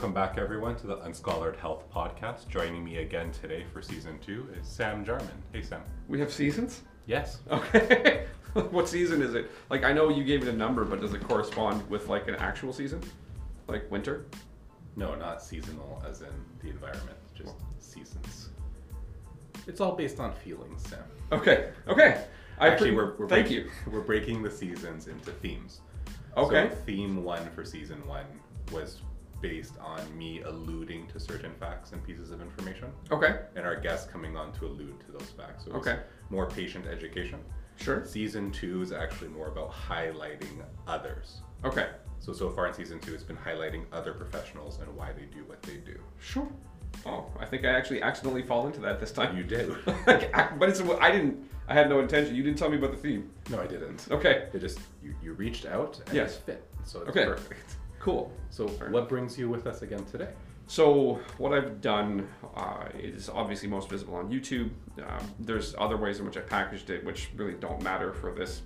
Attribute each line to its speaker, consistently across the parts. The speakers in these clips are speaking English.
Speaker 1: Welcome back, everyone, to the Unscholared Health Podcast. Joining me again today for season two is Sam Jarman. Hey, Sam.
Speaker 2: We have seasons?
Speaker 1: Yes.
Speaker 2: Okay. what season is it? Like, I know you gave it a number, but does it correspond with like an actual season? Like winter?
Speaker 1: No, not seasonal, as in the environment, just seasons. It's all based on feelings, Sam.
Speaker 2: Okay. Okay. I
Speaker 1: Actually,
Speaker 2: pre-
Speaker 1: we're, we're
Speaker 2: thank
Speaker 1: breaking,
Speaker 2: you.
Speaker 1: We're breaking the seasons into themes.
Speaker 2: Okay.
Speaker 1: So theme one for season one was based on me alluding to certain facts and pieces of information,
Speaker 2: Okay.
Speaker 1: and our guests coming on to allude to those facts. So
Speaker 2: Okay.
Speaker 1: more patient education.
Speaker 2: Sure.
Speaker 1: Season two is actually more about highlighting others.
Speaker 2: Okay.
Speaker 1: So so far in season two, it's been highlighting other professionals and why they do what they do.
Speaker 2: Sure. Oh, I think I actually accidentally fall into that this time.
Speaker 1: You did.
Speaker 2: but it's I didn't. I had no intention. You didn't tell me about the theme.
Speaker 1: no, I didn't.
Speaker 2: Okay.
Speaker 1: It just you, you reached out and
Speaker 2: Yes.
Speaker 1: it fit. So it's
Speaker 2: Okay.
Speaker 1: perfect.
Speaker 2: Cool.
Speaker 1: So what brings you with us again today?
Speaker 2: So what I've done uh, is obviously most visible on YouTube. Um, there's other ways in which I packaged it, which really don't matter for this.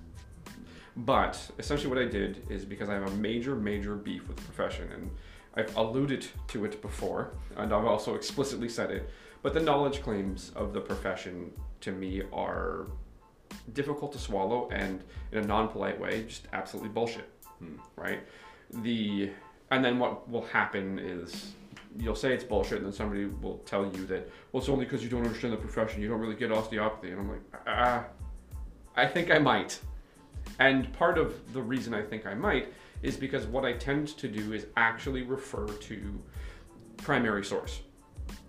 Speaker 2: But essentially, what I did is because I have a major, major beef with the profession, and I've alluded to it before, and I've also explicitly said it. But the knowledge claims of the profession to me are difficult to swallow, and in a non-polite way, just absolutely bullshit. Right? The and then what will happen is you'll say it's bullshit, and then somebody will tell you that well, it's only because you don't understand the profession, you don't really get osteopathy, and I'm like, ah, I think I might. And part of the reason I think I might is because what I tend to do is actually refer to primary source.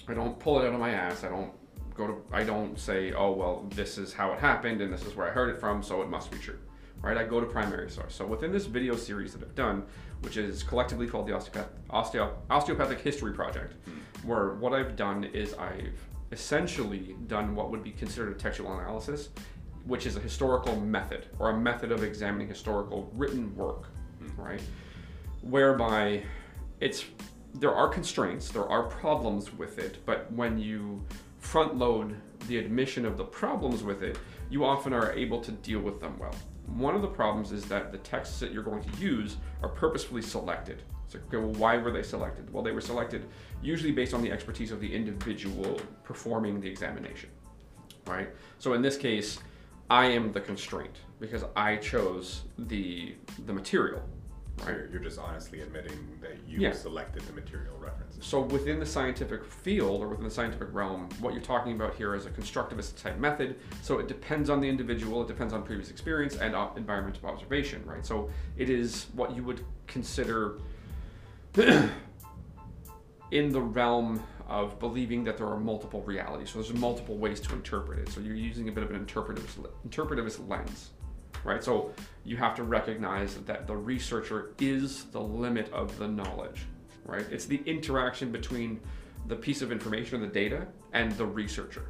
Speaker 2: I don't pull it out of my ass. I don't go to. I don't say, oh well, this is how it happened, and this is where I heard it from, so it must be true. Right? I go to primary source. So within this video series that I've done, which is collectively called the Osteopath, Osteo, Osteopathic History Project, hmm. where what I've done is I've essentially done what would be considered a textual analysis, which is a historical method or a method of examining historical written work, hmm. right? Whereby it's there are constraints, there are problems with it, but when you front load the admission of the problems with it, you often are able to deal with them well. One of the problems is that the texts that you're going to use are purposefully selected. So, okay, well, why were they selected? Well, they were selected usually based on the expertise of the individual performing the examination, right? So in this case, I am the constraint because I chose the the material, right?
Speaker 1: you're, you're just honestly admitting that you
Speaker 2: Yeah.
Speaker 1: selected the material references.
Speaker 2: So within the scientific field or within the scientific realm, what you're talking about here is a constructivist type method. So it depends on the individual, it depends on previous experience and uh, environment of observation, right? So it is what you would consider in the realm of believing that there are multiple realities. So there's multiple ways to interpret it. So you're using a bit of an interpretivist, interpretivist lens, right? So you have to recognize that the researcher is the limit of the knowledge, right? It's the interaction between the piece of information or the data and the researcher,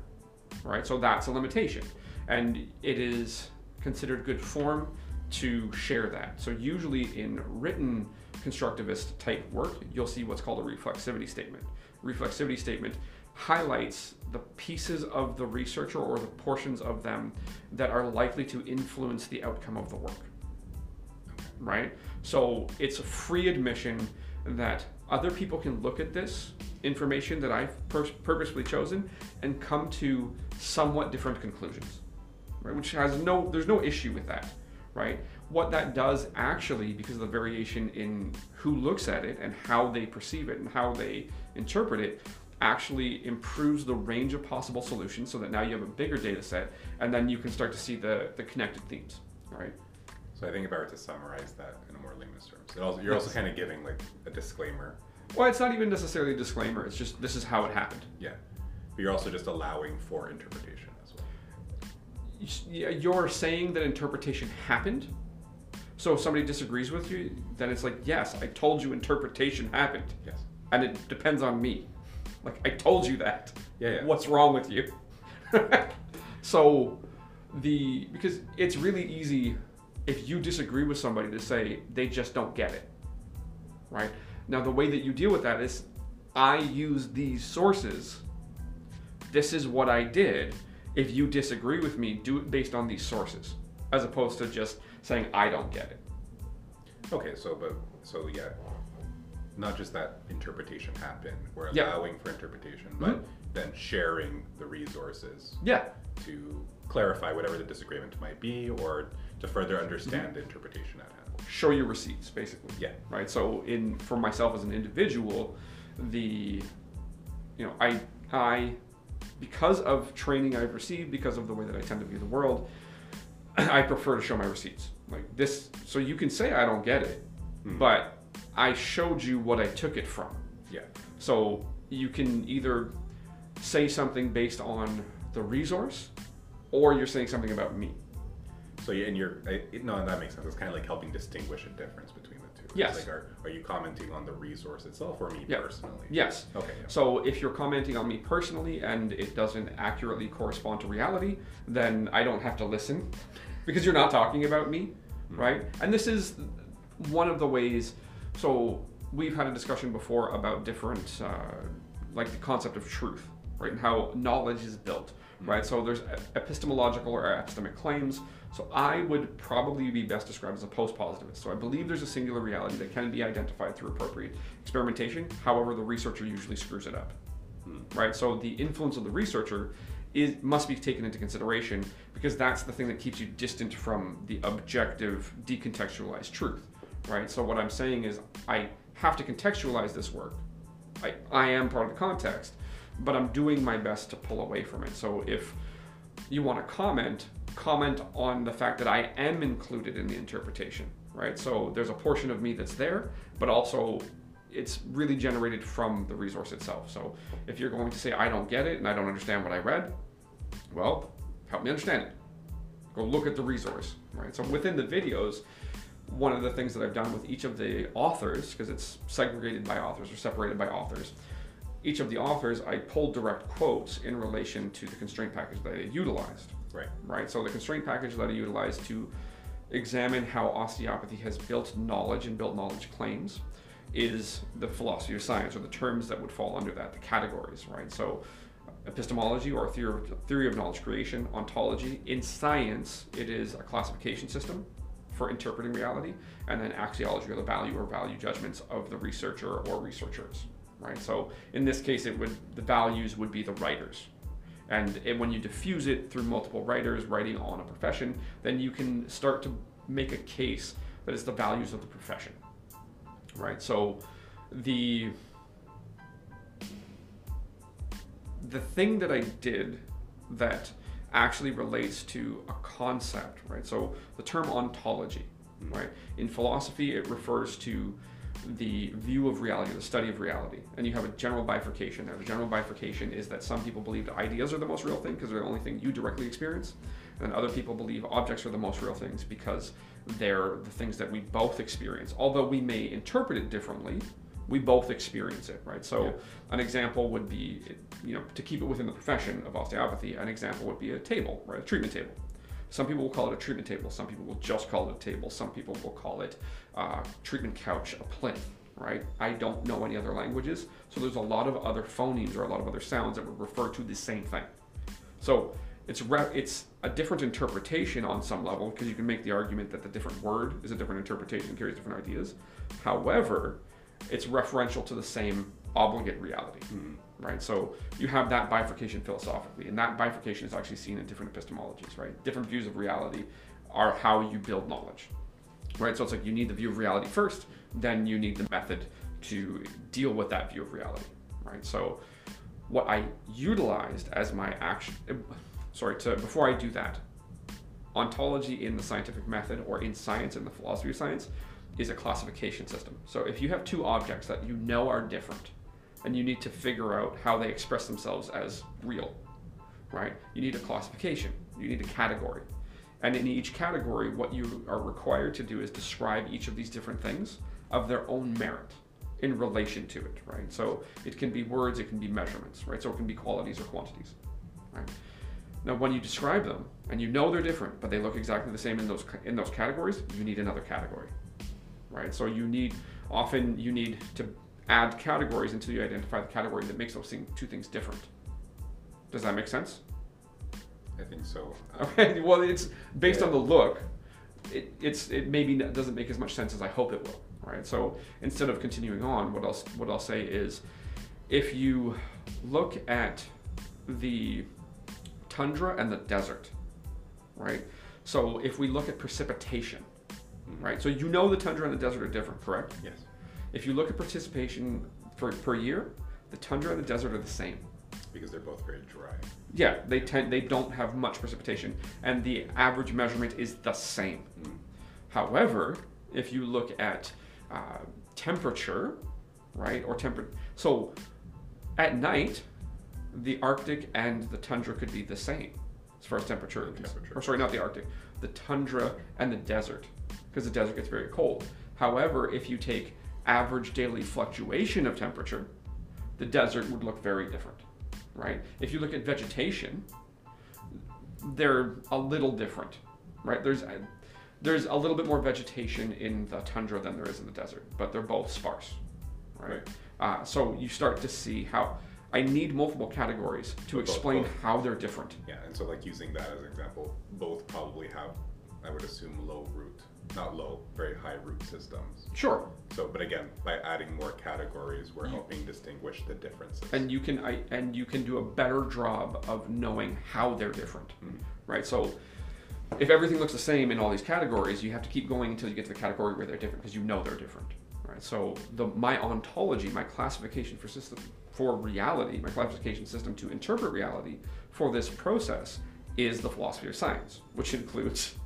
Speaker 2: right? So that's a limitation. And it is considered good form to share that. So usually in written constructivist type work, you'll see what's called a reflexivity statement. Reflexivity statement highlights the pieces of the researcher or the portions of them that are likely to influence the outcome of the work. Right? So it's a free admission that other people can look at this information that I've pur- purposefully chosen and come to somewhat different conclusions. Right? Which has no there's no issue with that right? What that does actually, because of the variation in who looks at it and how they perceive it and how they interpret it, actually improves the range of possible solutions so that now you have a bigger data set and then you can start to see the, the connected themes, right?
Speaker 1: So I think if I were to summarize that in a more layman's terms, it also, you're also kind of giving like a disclaimer.
Speaker 2: Well, it's not even necessarily a disclaimer, it's just this is how it happened.
Speaker 1: Yeah. But you're also just allowing for interpretation as well.
Speaker 2: You're saying that interpretation happened. So if somebody disagrees with you, then it's like, yes, I told you interpretation happened.
Speaker 1: Yes.
Speaker 2: and it depends on me. Like I told you that.
Speaker 1: Yeah, yeah.
Speaker 2: What's wrong with you? so the because it's really easy if you disagree with somebody to say they just don't get it. Right? Now the way that you deal with that is I use these sources. This is what I did. If you disagree with me, do it based on these sources as opposed to just saying I don't get it.
Speaker 1: Okay, so but so yeah, not just that interpretation happen, we're
Speaker 2: Yeah.
Speaker 1: allowing for interpretation, but then sharing the resources
Speaker 2: Yeah,
Speaker 1: to clarify whatever the disagreement might be or to further understand the interpretation at hand.
Speaker 2: show your receipts basically.
Speaker 1: Yeah.
Speaker 2: Right. So in for myself as an individual, the you know I I because of training I've received because of the way that I tend to view the world, I prefer to show my receipts like this. So you can say I don't get it,
Speaker 1: Hmm.
Speaker 2: but I showed you what I took it from.
Speaker 1: Yeah.
Speaker 2: So you can either say something based on the resource, or you're saying something about me.
Speaker 1: So yeah, and you're I, it- no, that makes sense. It's kind of like helping distinguish a difference between the two. It's
Speaker 2: Yes.
Speaker 1: Like, are, are you commenting on the resource itself or me
Speaker 2: Yeah.
Speaker 1: personally?
Speaker 2: Yes.
Speaker 1: Okay. Yeah.
Speaker 2: So if you're commenting on me personally and it doesn't accurately correspond to reality, then I don't have to listen because you're not talking about me, hmm. right? And this is one of the ways. So we've had a discussion before about different, uh, like the concept of truth, right, and how knowledge is built, right? So there's epistemological or epistemic claims. So I would probably be best described as a post-positivist. So I believe there's a singular reality that can be identified through appropriate experimentation. However, the researcher usually screws it up, right? So the influence of the researcher is must be taken into consideration because that's the thing that keeps you distant from the objective, decontextualized truth, right? So what I'm saying is I have to contextualize this work. I, I am part of the context, but I'm doing my best to pull away from it. So if you want to comment, comment on the fact that I am included in the interpretation, right? So there's a portion of me that's there, but also it's really generated from the resource itself. So if you're going to say, I don't get it and I don't understand what I read, well, help me understand it. Go look at the resource, right? So within the videos, one of the things that I've done with each of the authors, because it's segregated by authors or separated by authors, each of the authors, I pulled direct quotes in relation to the constraint package that I utilized
Speaker 1: Right.
Speaker 2: right? So the constraint package that I utilized to examine how osteopathy has built knowledge and built knowledge claims is the philosophy of science or the terms that would fall under that, the categories, right? So epistemology or theory of, theory of knowledge creation, ontology. In science, it is a classification system for interpreting reality, and then axiology or the value or value judgments of the researcher or researchers, right? So in this case, it would the values would be the writers, and it, when you diffuse it through multiple writers writing on a profession, then you can start to make a case that it's the values of the profession, right? So the the thing that I did that actually relates to a concept, right? So the term ontology, right? In philosophy, it refers to the view of reality, the study of reality, and you have a general bifurcation there. The general bifurcation is that some people believe that ideas are the most real thing because they're the only thing you directly experience, and other people believe objects are the most real things because they're the things that we both experience. Although we may interpret it differently, we both experience it, right? So
Speaker 1: Yeah.
Speaker 2: an example would be, you know, to keep it within the profession of osteopathy, an example would be a table, right? A treatment table. Some people will call it a treatment table. Some people will just call it a table. Some people will call it uh, treatment couch, a plinth, right? I don't know any other languages, so there's a lot of other phonemes or a lot of other sounds that would refer to the same thing. So it's re- it's a different interpretation on some level because you can make the argument that the different word is a different interpretation and carries different ideas. However, it's referential to the same obligate reality, mm-hmm. right? So you have that bifurcation philosophically, and that bifurcation is actually seen in different epistemologies, right? Different views of reality are how you build knowledge, right? So it's like you need the view of reality first, then you need the method to deal with that view of reality, right? So what I utilized as my action, sorry, to before I do that, ontology in the scientific method or in science in the philosophy of science is a classification system. So if you have two objects that you know are different and you need to figure out how they express themselves as real, right? You need a classification, you need a category. And in each category, what you are required to do is describe each of these different things of their own merit in relation to it, right? So it can be words, it can be measurements, right? So it can be qualities or quantities, right? Now, when you describe them and you know they're different, but they look exactly the same in those in those categories, you need another category, right? So you need often you need to add categories until you identify the category that makes those thing, two things different. Does that make sense?
Speaker 1: I think so.
Speaker 2: Okay. Well, it's based
Speaker 1: Yeah.
Speaker 2: on the look. It, it's it maybe doesn't make as much sense as I hope it will. right? So instead of continuing on, what else? What I'll say is, if you look at the tundra and the desert, right? So if we look at precipitation, right? So you know the tundra and the desert are different, correct?
Speaker 1: Yes.
Speaker 2: If you look at participation for, per year, the tundra and the desert are the same.
Speaker 1: Because they're both very dry.
Speaker 2: Yeah, they tend they don't have much precipitation, and the average measurement is the same.
Speaker 1: Mm.
Speaker 2: However, if you look at uh, temperature, right, or temper, so at night, the Arctic and the tundra could be the same as far as temperature.
Speaker 1: Temperature.
Speaker 2: Or sorry, not the Arctic, the tundra and the desert, because the desert gets very cold. However, if you take average daily fluctuation of temperature, the desert would look very different, right? If you look at vegetation, they're a little different, right? There's there's a little bit more vegetation in the tundra than there is in the desert, but they're both sparse, right? Uh, so you start to see how I need multiple categories to explain
Speaker 1: both.
Speaker 2: how they're different.
Speaker 1: Yeah, and so like using that as an example, both probably have, I would assume, low root, not low, very high root systems.
Speaker 2: Sure,
Speaker 1: So, but again, by adding more categories, we're helping distinguish the differences.
Speaker 2: and you can I, and you can do a better job of knowing how they're different,
Speaker 1: Mhm.
Speaker 2: right? So if everything looks the same in all these categories, you have to keep going until you get to the category where they're different because you know they're different, right? So the my ontology, my classification for system for reality, my classification system to interpret reality for this process is the philosophy of science, which includes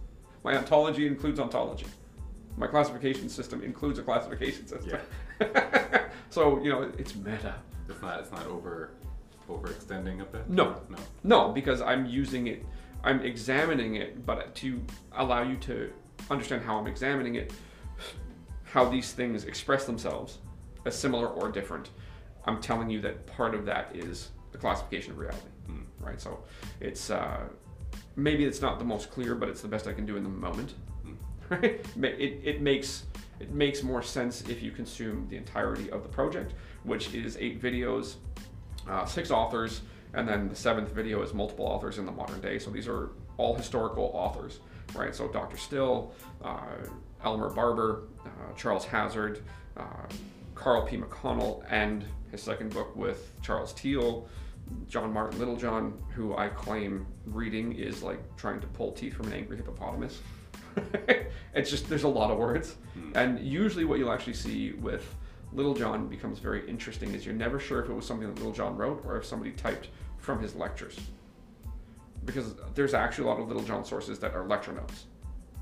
Speaker 2: my ontology includes ontology. My classification system includes a classification system. so you know it's meta.
Speaker 1: It's not, it's not over, overextending a bit?
Speaker 2: No.
Speaker 1: No.
Speaker 2: No, because I'm using it, I'm examining it, but to allow you to understand how I'm examining it, how these things express themselves as similar or different, I'm telling you that part of that is the classification of reality,
Speaker 1: Mm.
Speaker 2: right? So it's uh, maybe it's not the most clear, but it's the best I can do in the moment,
Speaker 1: Mm.
Speaker 2: right? It, it makes it makes more sense if you consume the entirety of the project, which is eight videos, uh, six authors, and then the seventh video is multiple authors in the modern day. So these are all historical authors, right? So Dr. Still, uh, Elmer Barber, uh, Charles Hazzard, uh, Carl P. McConnell, and his second book with Charles Teall, John Martin Littlejohn, who I claim reading is like trying to pull teeth from an angry hippopotamus. it's just there's a lot of words,
Speaker 1: Mm.
Speaker 2: and usually what you'll actually see with Littlejohn becomes very interesting is you're never sure if it was something that Littlejohn wrote or if somebody typed from his lectures. Because there's actually a lot of Littlejohn sources that are lecture notes.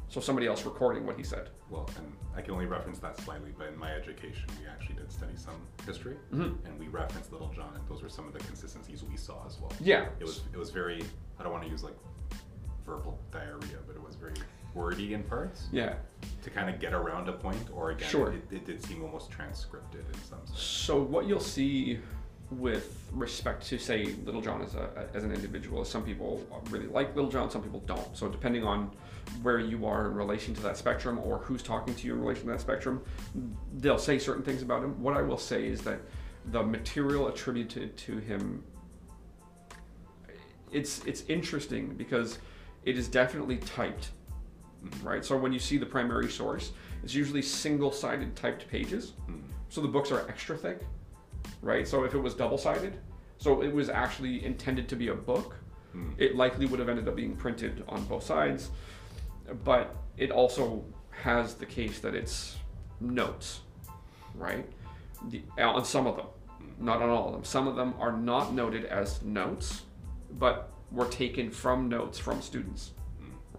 Speaker 2: So somebody else recording what he said.
Speaker 1: Well, and I can only reference that slightly, but in my education, we actually did study some history,
Speaker 2: Mhm.
Speaker 1: and we referenced Littlejohn, and those were some of the consistencies we saw as well.
Speaker 2: Yeah.
Speaker 1: It was it was very I don't want to use like verbal diarrhea, but it was very wordy in parts
Speaker 2: Yeah.
Speaker 1: to kind of get around a point, or again,
Speaker 2: Sure.
Speaker 1: it, it did seem almost transcripted in some sense.
Speaker 2: So what you'll see with respect to say Littlejohn as a as an individual is some people really like Littlejohn, some people don't. So depending on where you are in relation to that spectrum or who's talking to you in relation to that spectrum, they'll say certain things about him. What I will say is that the material attributed to him it's it's interesting because it is definitely typed right so when you see the primary source it's usually single-sided typed pages
Speaker 1: Mm.
Speaker 2: so the books are extra thick, right? So if it was double sided, so it was actually intended to be a book,
Speaker 1: Mm.
Speaker 2: it likely would have ended up being printed on both sides. But it also has the case that it's notes, right? The, on some of them, not on all of them. Some of them are not noted as notes, but were taken from notes from students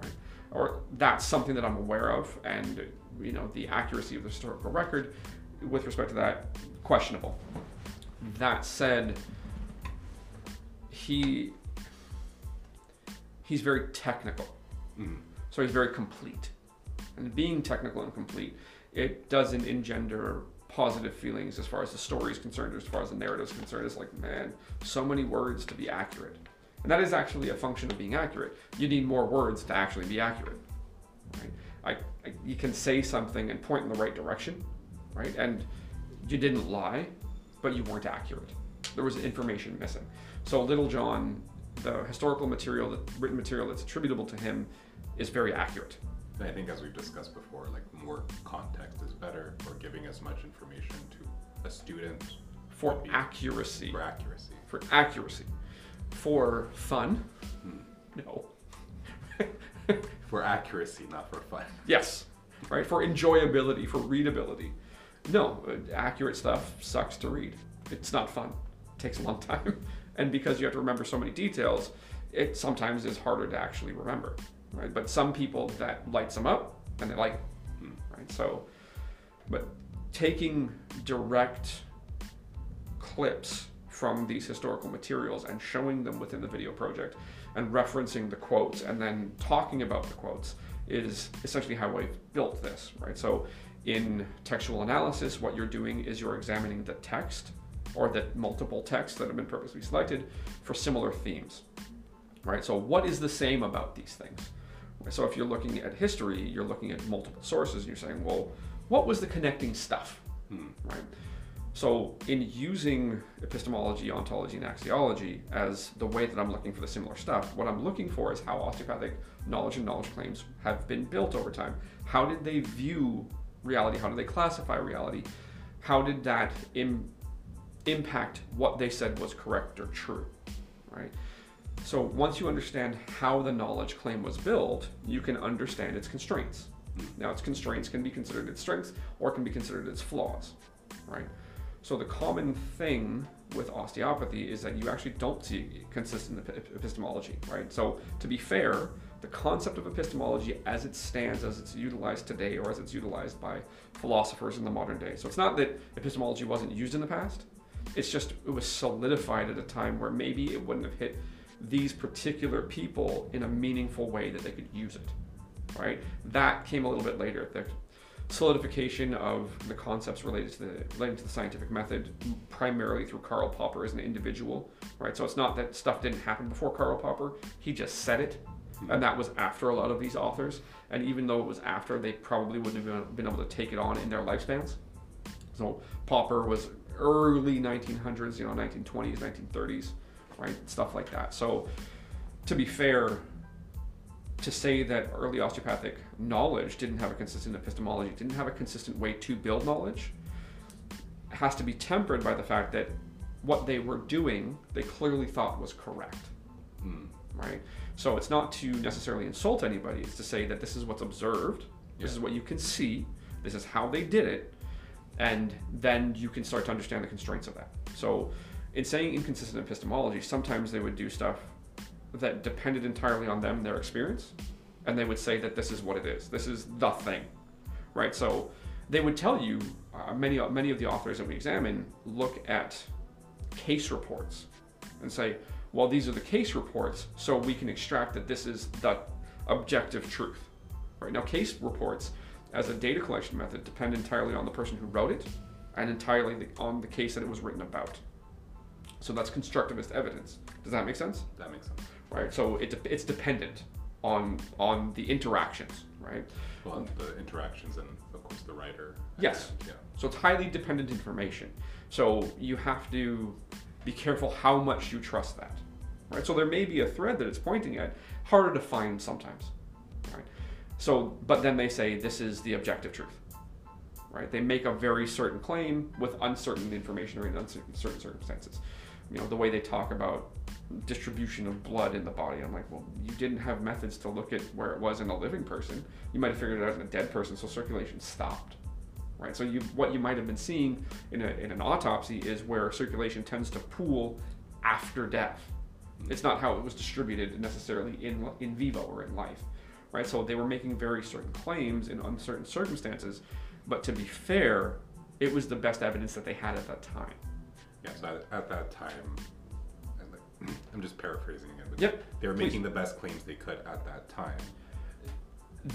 Speaker 2: right? Or that's something that I'm aware of, and you know the accuracy of the historical record with respect to that questionable. That said, he he's very technical,
Speaker 1: Mm.
Speaker 2: So he's very complete, and being technical and complete, it doesn't engender positive feelings as far as the story is concerned, or as far as the narrative is concerned. It's like, man, so many words to be accurate. And that is actually a function of being accurate. You need more words to actually be accurate. Right? I, I, you can say something and point in the right direction, right? And you didn't lie, but you weren't accurate. There was information missing. So Littlejohn, the historical material, the written material that's attributable to him, is very accurate.
Speaker 1: And I think as we've discussed before, like more context is better for giving as much information to a student
Speaker 2: For accuracy.
Speaker 1: for accuracy.
Speaker 2: For accuracy. For fun?
Speaker 1: Hmm.
Speaker 2: No.
Speaker 1: For accuracy, not for fun.
Speaker 2: Yes, right? For enjoyability, for readability. No, accurate stuff sucks to read. It's not fun. It takes a long time. And because you have to remember so many details, it sometimes is harder to actually remember, right? But some people that lights them up and they like,
Speaker 1: Hmm.
Speaker 2: right? So, but taking direct clips from these historical materials and showing them within the video project and referencing the quotes and then talking about the quotes is essentially how I've built this, right? So in textual analysis, what you're doing is you're examining the text or the multiple texts that have been purposely selected for similar themes, right? So what is the same about these things? So if you're looking at history, you're looking at multiple sources and you're saying, well, what was the connecting stuff,
Speaker 1: Hmm.
Speaker 2: right? So, in using epistemology, ontology, and axiology as the way that I'm looking for the similar stuff, what I'm looking for is how osteopathic knowledge and knowledge claims have been built over time. How did they view reality? How did they classify reality? How did that Im- impact what they said was correct or true, right? So, once you understand how the knowledge claim was built, you can understand its constraints. Now, its constraints can be considered its strengths or can be considered its flaws, right? So the common thing with osteopathy is that you actually don't see consistent epistemology, right? So to be fair, the concept of epistemology as it stands, as it's utilized today, or as it's utilized by philosophers in the modern day. So it's not that epistemology wasn't used in the past. It's just it was solidified at a time where maybe it wouldn't have hit these particular people in a meaningful way that they could use it, right? That came a little bit later. The solidification of the concepts related to the related to the scientific method primarily through Karl Popper as an individual, right? So it's not that stuff didn't happen before Karl Popper; he just said it, mm-hmm. and that was after a lot of these authors. And even though it was after, they probably wouldn't have been- been able to take it on in their lifespans. So Popper was early 1900s, you know, 1920s, 1930s, right? Stuff like that. So to be fair, to say that early osteopathic knowledge didn't have a consistent epistemology, didn't have a consistent way to build knowledge, has to be tempered by the fact that what they were doing, they clearly thought was correct,
Speaker 1: Hmm.
Speaker 2: right? So it's not to necessarily insult anybody, it's to say that this is what's observed, this is what you can see, this is how they did it, and then you can start to understand the constraints of that. So, in saying inconsistent epistemology, sometimes they would do stuff that depended entirely on them, their experience, and they would say that this is what it is. This is the thing, right? So, they would tell you. Uh, many many of the authors that we examine look at case reports and say, well, these are the case reports, so we can extract that this is the objective truth. Right now, case reports as a data collection method depend entirely on the person who wrote it and entirely on the case that it was written about. So that's constructivist evidence. Does that make sense?
Speaker 1: That makes sense.
Speaker 2: Right. So it, de- it's dependent on on the interactions. Right.
Speaker 1: Well, the interactions and of course the writer.
Speaker 2: Yes.
Speaker 1: Yeah.
Speaker 2: So it's highly dependent information. So you have to be careful how much you trust that. Right? So there may be a thread that it's pointing at, harder to find sometimes. Right? So but then they say this is the objective truth. Right? They make a very certain claim with uncertain information or in uncertain certain circumstances. You know, the way they talk about distribution of blood in the body. I'm like, well, you didn't have methods to look at where it was in a living person. You might have figured it out in a dead person, so circulation stopped right? So you what you might have been seeing in, a, in an autopsy is where circulation tends to pool after death. It's not how it was distributed necessarily in in vivo or in life, right? So they were making very certain claims in uncertain circumstances, but to be fair, it was the best evidence that they had at that time.
Speaker 1: Yeah. So at, at that time, and like, I'm just paraphrasing it. But
Speaker 2: Yep,
Speaker 1: They were
Speaker 2: please.
Speaker 1: making the best claims they could at that time.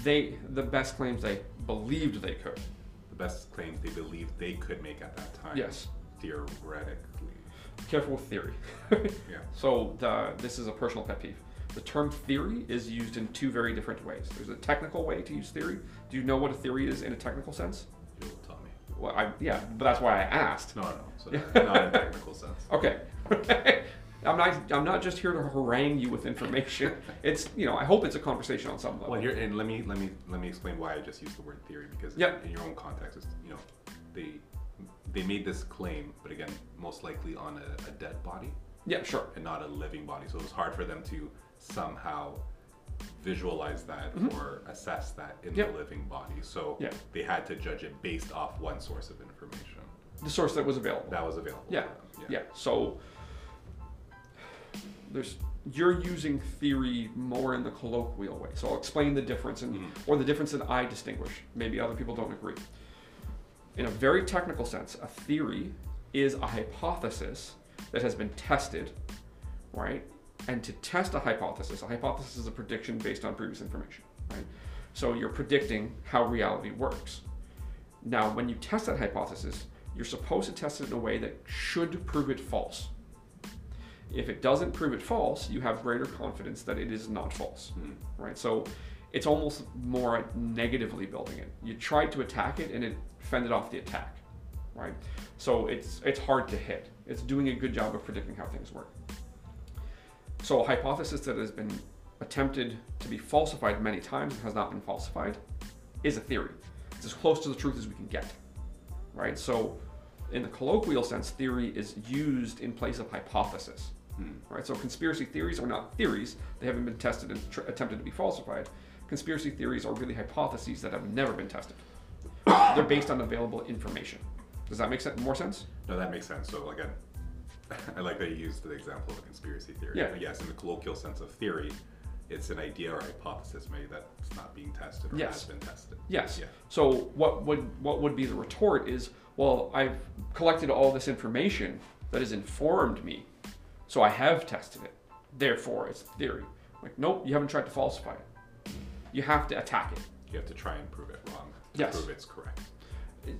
Speaker 2: They the best claims they believed they could.
Speaker 1: The best claims they believed they could make at that time.
Speaker 2: Yes.
Speaker 1: Theoretically.
Speaker 2: Careful with theory.
Speaker 1: Yeah.
Speaker 2: So the, this is a personal pet peeve. The term theory is used in two very different ways. There's a technical way to use theory. Do you know what a theory is in a technical sense?
Speaker 1: You'll tell me.
Speaker 2: Well, I, yeah, but that's why I asked.
Speaker 1: No, no. So not, not in technical sense.
Speaker 2: Okay. I'm not. I'm not just here to harangue you with information. it's you know. I hope it's a conversation on some level.
Speaker 1: Well, here and let me let me let me explain why I just used the word theory because
Speaker 2: Yep.
Speaker 1: in your own context, it's, you know, they they made this claim, but again, most likely on a, a dead body
Speaker 2: yeah, sure.
Speaker 1: and not a living body. So it was hard for them to somehow visualize that or assess that in
Speaker 2: Mm-hmm. Yep.
Speaker 1: the living body. So
Speaker 2: Yeah.
Speaker 1: they had to judge it based off one source of information
Speaker 2: The source that was available.
Speaker 1: that was available.
Speaker 2: Yeah,
Speaker 1: them.
Speaker 2: yeah. So there's you're using theory more in the colloquial way. So I'll explain the difference and
Speaker 1: Mhm.
Speaker 2: or the difference that I distinguish. Maybe other people don't agree. In a very technical sense, a theory is a hypothesis that has been tested, right? And to test a hypothesis, a hypothesis is a prediction based on previous information, right? So you're predicting how reality works. Now, when you test that hypothesis, you're supposed to test it in a way that should prove it false. If it doesn't prove it false, you have greater confidence that it is not false,
Speaker 1: Mhm.
Speaker 2: right? So it's almost more negatively building it. You tried to attack it and it fended off the attack, right? So it's it's hard to hit. It's doing a good job of predicting how things work. So a hypothesis that has been attempted to be falsified many times and has not been falsified is a theory. It's as close to the truth as we can get, right? So in the colloquial sense, theory is used in place of hypothesis,
Speaker 1: Hmm.
Speaker 2: right? So conspiracy theories are not theories; they haven't been tested and tr- attempted to be falsified. Conspiracy theories are really hypotheses that have never been tested. They're based on available information. Does that make sense? More sense?
Speaker 1: No, that makes sense. So again, I like that you used the example of a conspiracy theory.
Speaker 2: Yeah.
Speaker 1: But yes, in the colloquial sense of theory, it's an idea or hypothesis maybe that's not being tested or
Speaker 2: Yes.
Speaker 1: has been tested.
Speaker 2: Yes.
Speaker 1: Yeah.
Speaker 2: So what would what would be the retort is, well, I've collected all this information that has informed me, so I have tested it. Therefore, it's a theory. Like, nope, you haven't tried to falsify it. You have to attack it.
Speaker 1: You have to try and prove it wrong to
Speaker 2: Yes.
Speaker 1: prove it's correct.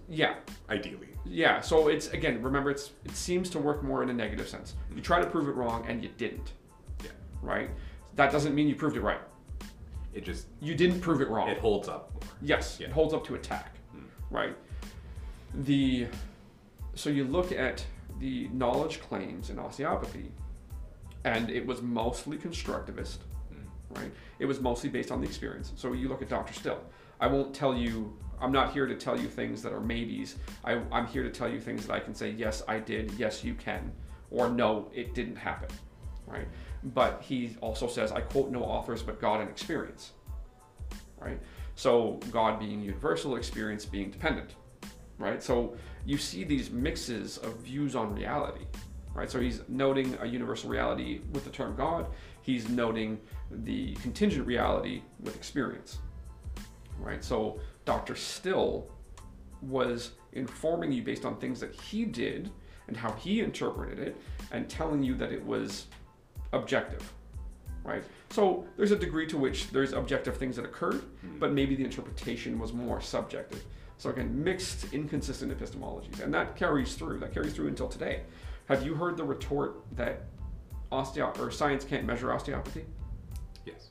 Speaker 2: Yeah,
Speaker 1: Ideally.
Speaker 2: yeah. So it's again, remember, it's it seems to work more in a negative sense. You try to prove it wrong and you didn't,
Speaker 1: Yeah.
Speaker 2: right? That doesn't mean you proved it right.
Speaker 1: It just
Speaker 2: You didn't prove it wrong.
Speaker 1: it holds up more.
Speaker 2: Yes,
Speaker 1: Yeah.
Speaker 2: it holds up to attack, hmm. right? The so you look at the knowledge claims in osteopathy, and it was mostly constructivist, hmm. right? It was mostly based on the experience. So you look at Dr. Still. I won't tell you. I'm not here to tell you things that are maybes. I, I'm here to tell you things that I can say, yes, I did. Yes, you can, or no, it didn't happen, right? But he also says, I quote no authors but God and experience, right? So God being universal, experience being dependent, right? So you see these mixes of views on reality, right? So he's noting a universal reality with the term God. He's noting the contingent reality with experience, right? So Dr. Still was informing you based on things that he did and how he interpreted it and telling you that it was objective, right? So there's a degree to which there's objective things that occurred, hmm. but maybe the interpretation was more subjective. So again, mixed, inconsistent epistemologies, and that carries through. That carries through until today. Have you heard the retort that osteo or science can't measure osteopathy?
Speaker 1: Yes.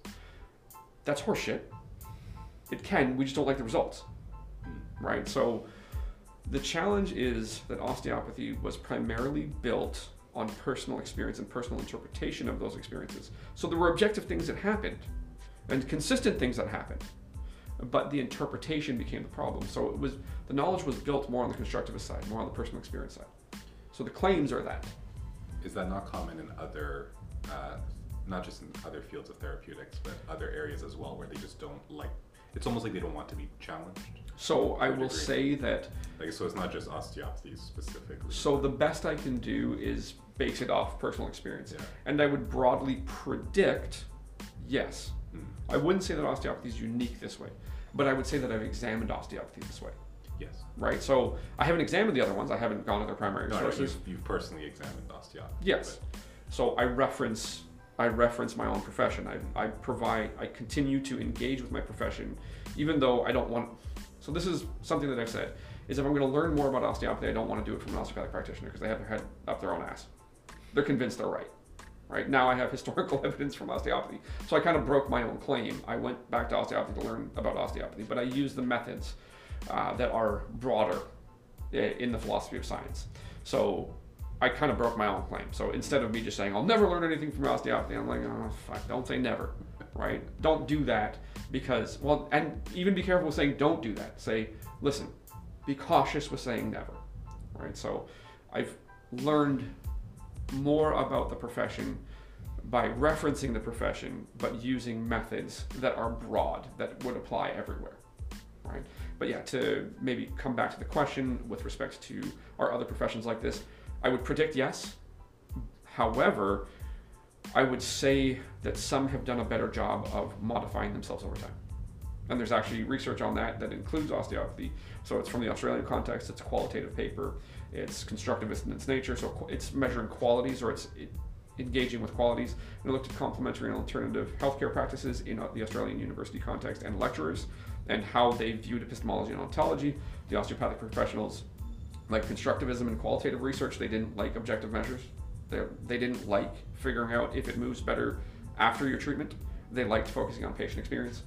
Speaker 2: That's horseshit. It can, we just don't like the results. Right? So the challenge is that osteopathy was primarily built on personal experience and personal interpretation of those experiences. So there were objective things that happened and consistent things that happened. But the interpretation became the problem. So it was the knowledge was built more on the constructivist side, more on the personal experience side. So the claims are that.
Speaker 1: Is that not common in other, uh, not just in other fields of therapeutics, but other areas as well, where they just don't like? It's almost like they don't want to be challenged.
Speaker 2: So I will
Speaker 1: degree.
Speaker 2: say that
Speaker 1: Like, so it's not just osteopathy specifically.
Speaker 2: So the best I can do is base it off personal experience.
Speaker 1: Yeah.
Speaker 2: And I would broadly predict yes.
Speaker 1: Mm.
Speaker 2: I wouldn't say that osteopathy is unique this way, but I would say that I've examined osteopathy this way,
Speaker 1: Yes.
Speaker 2: right? So I haven't examined the other ones. I haven't gone to their primary
Speaker 1: No, no,
Speaker 2: sources.
Speaker 1: you've, you've personally examined osteopathy.
Speaker 2: Yes. So I reference I reference my own profession. I, I provide I continue to engage with my profession, even though I don't want. So this is something that I've said is if I'm going to learn more about osteopathy, I don't want to do it from an osteopathic practitioner because they have their head up their own ass. They're convinced they're right. Right now, I have historical evidence from osteopathy, so I kind of broke my own claim. I went back to osteopathy to learn about osteopathy, but I use the methods uh, that are broader in the philosophy of science. So I kind of broke my own claim. So instead of me just saying I'll never learn anything from osteopathy, I'm like, oh fuck, don't say never, right? Don't do that because well, and even be careful with saying don't do that. Say, listen, be cautious with saying never, right? So I've learned more about the profession by referencing the profession, but using methods that are broad that would apply everywhere, right? But yeah, to maybe come back to the question with respect to are other professions like this, I would predict yes. However, I would say that some have done a better job of modifying themselves over time. And there's actually research on that that includes osteopathy. So it's from the Australian context, it's a qualitative paper, it's constructivist in its nature, so it's measuring qualities or it's engaging with qualities. And it looked at complementary and alternative healthcare practices in uh, the Australian university context and lecturers and how they viewed epistemology and ontology. The osteopathic professionals like constructivism and qualitative research, they didn't like objective measures. They, they didn't like figuring out if it moves better after your treatment. They liked focusing on patient experience,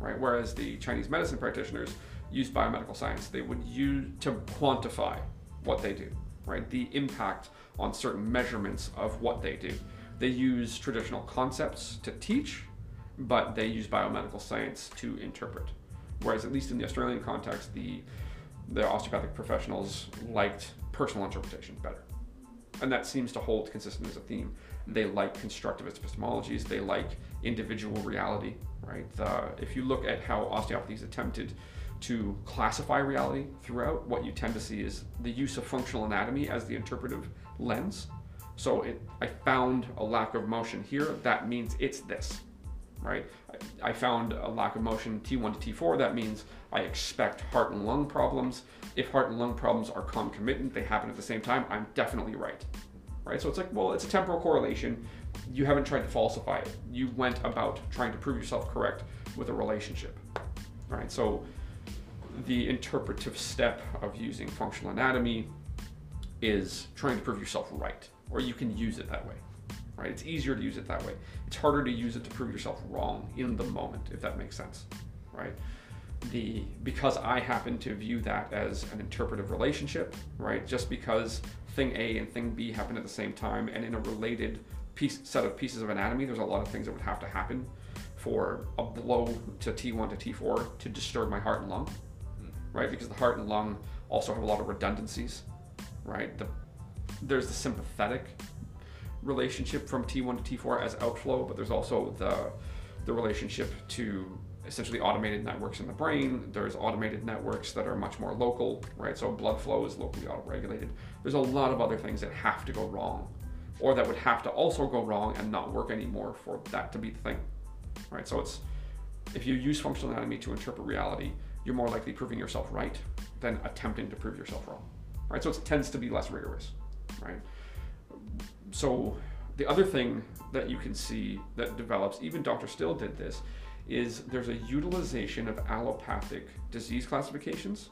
Speaker 2: right? Whereas the Chinese medicine practitioners use biomedical science. They would use to quantify what they do, right? The impact on certain measurements of what they do. They use traditional concepts to teach, but they use biomedical science to interpret. Whereas, at least in the Australian context, the the osteopathic professionals liked personal interpretation better. And that seems to hold consistent as a theme. They like constructivist epistemologies, they like individual reality, right? If you look at how osteopathy is attempted to classify reality throughout, what you tend to see is the use of functional anatomy as the interpretive lens. So it, I found a lack of motion here, that means it's this, right? I, found a lack of motion T1 to T4, that means I expect heart and lung problems. If heart and lung problems are concomitant, they happen at the same time, I'm definitely right. Right? So it's like, well, it's a temporal correlation. You haven't tried to falsify it. You went about trying to prove yourself correct with a relationship. Right? So the interpretive step of using functional anatomy is trying to prove yourself right, or you can use it that way. Right? It's easier to use it that way. It's harder to use it to prove yourself wrong in the moment, if that makes sense. Right? the because I happen to view that as an interpretive relationship, right? Just because thing A and thing B happen at the same time and in a related piece set of pieces of anatomy, there's a lot of things that would have to happen for a blow to T1 to T4 to disturb my heart and lung, hmm. right? Because the heart and lung also have a lot of redundancies, right? The, there's the sympathetic relationship from T1 to T4 as outflow, but there's also the the relationship to essentially automated networks in the brain. There's automated networks that are much more local, right? So blood flow is locally auto-regulated. There's a lot of other things that have to go wrong, or that would have to also go wrong and not work anymore for that to be the thing, right? So it's if you use functional anatomy to interpret reality, you're more likely proving yourself right than attempting to prove yourself wrong, right? So it tends to be less rigorous, right? So the other thing that you can see that develops, even Dr. Still did this, is there's a utilization of allopathic disease classifications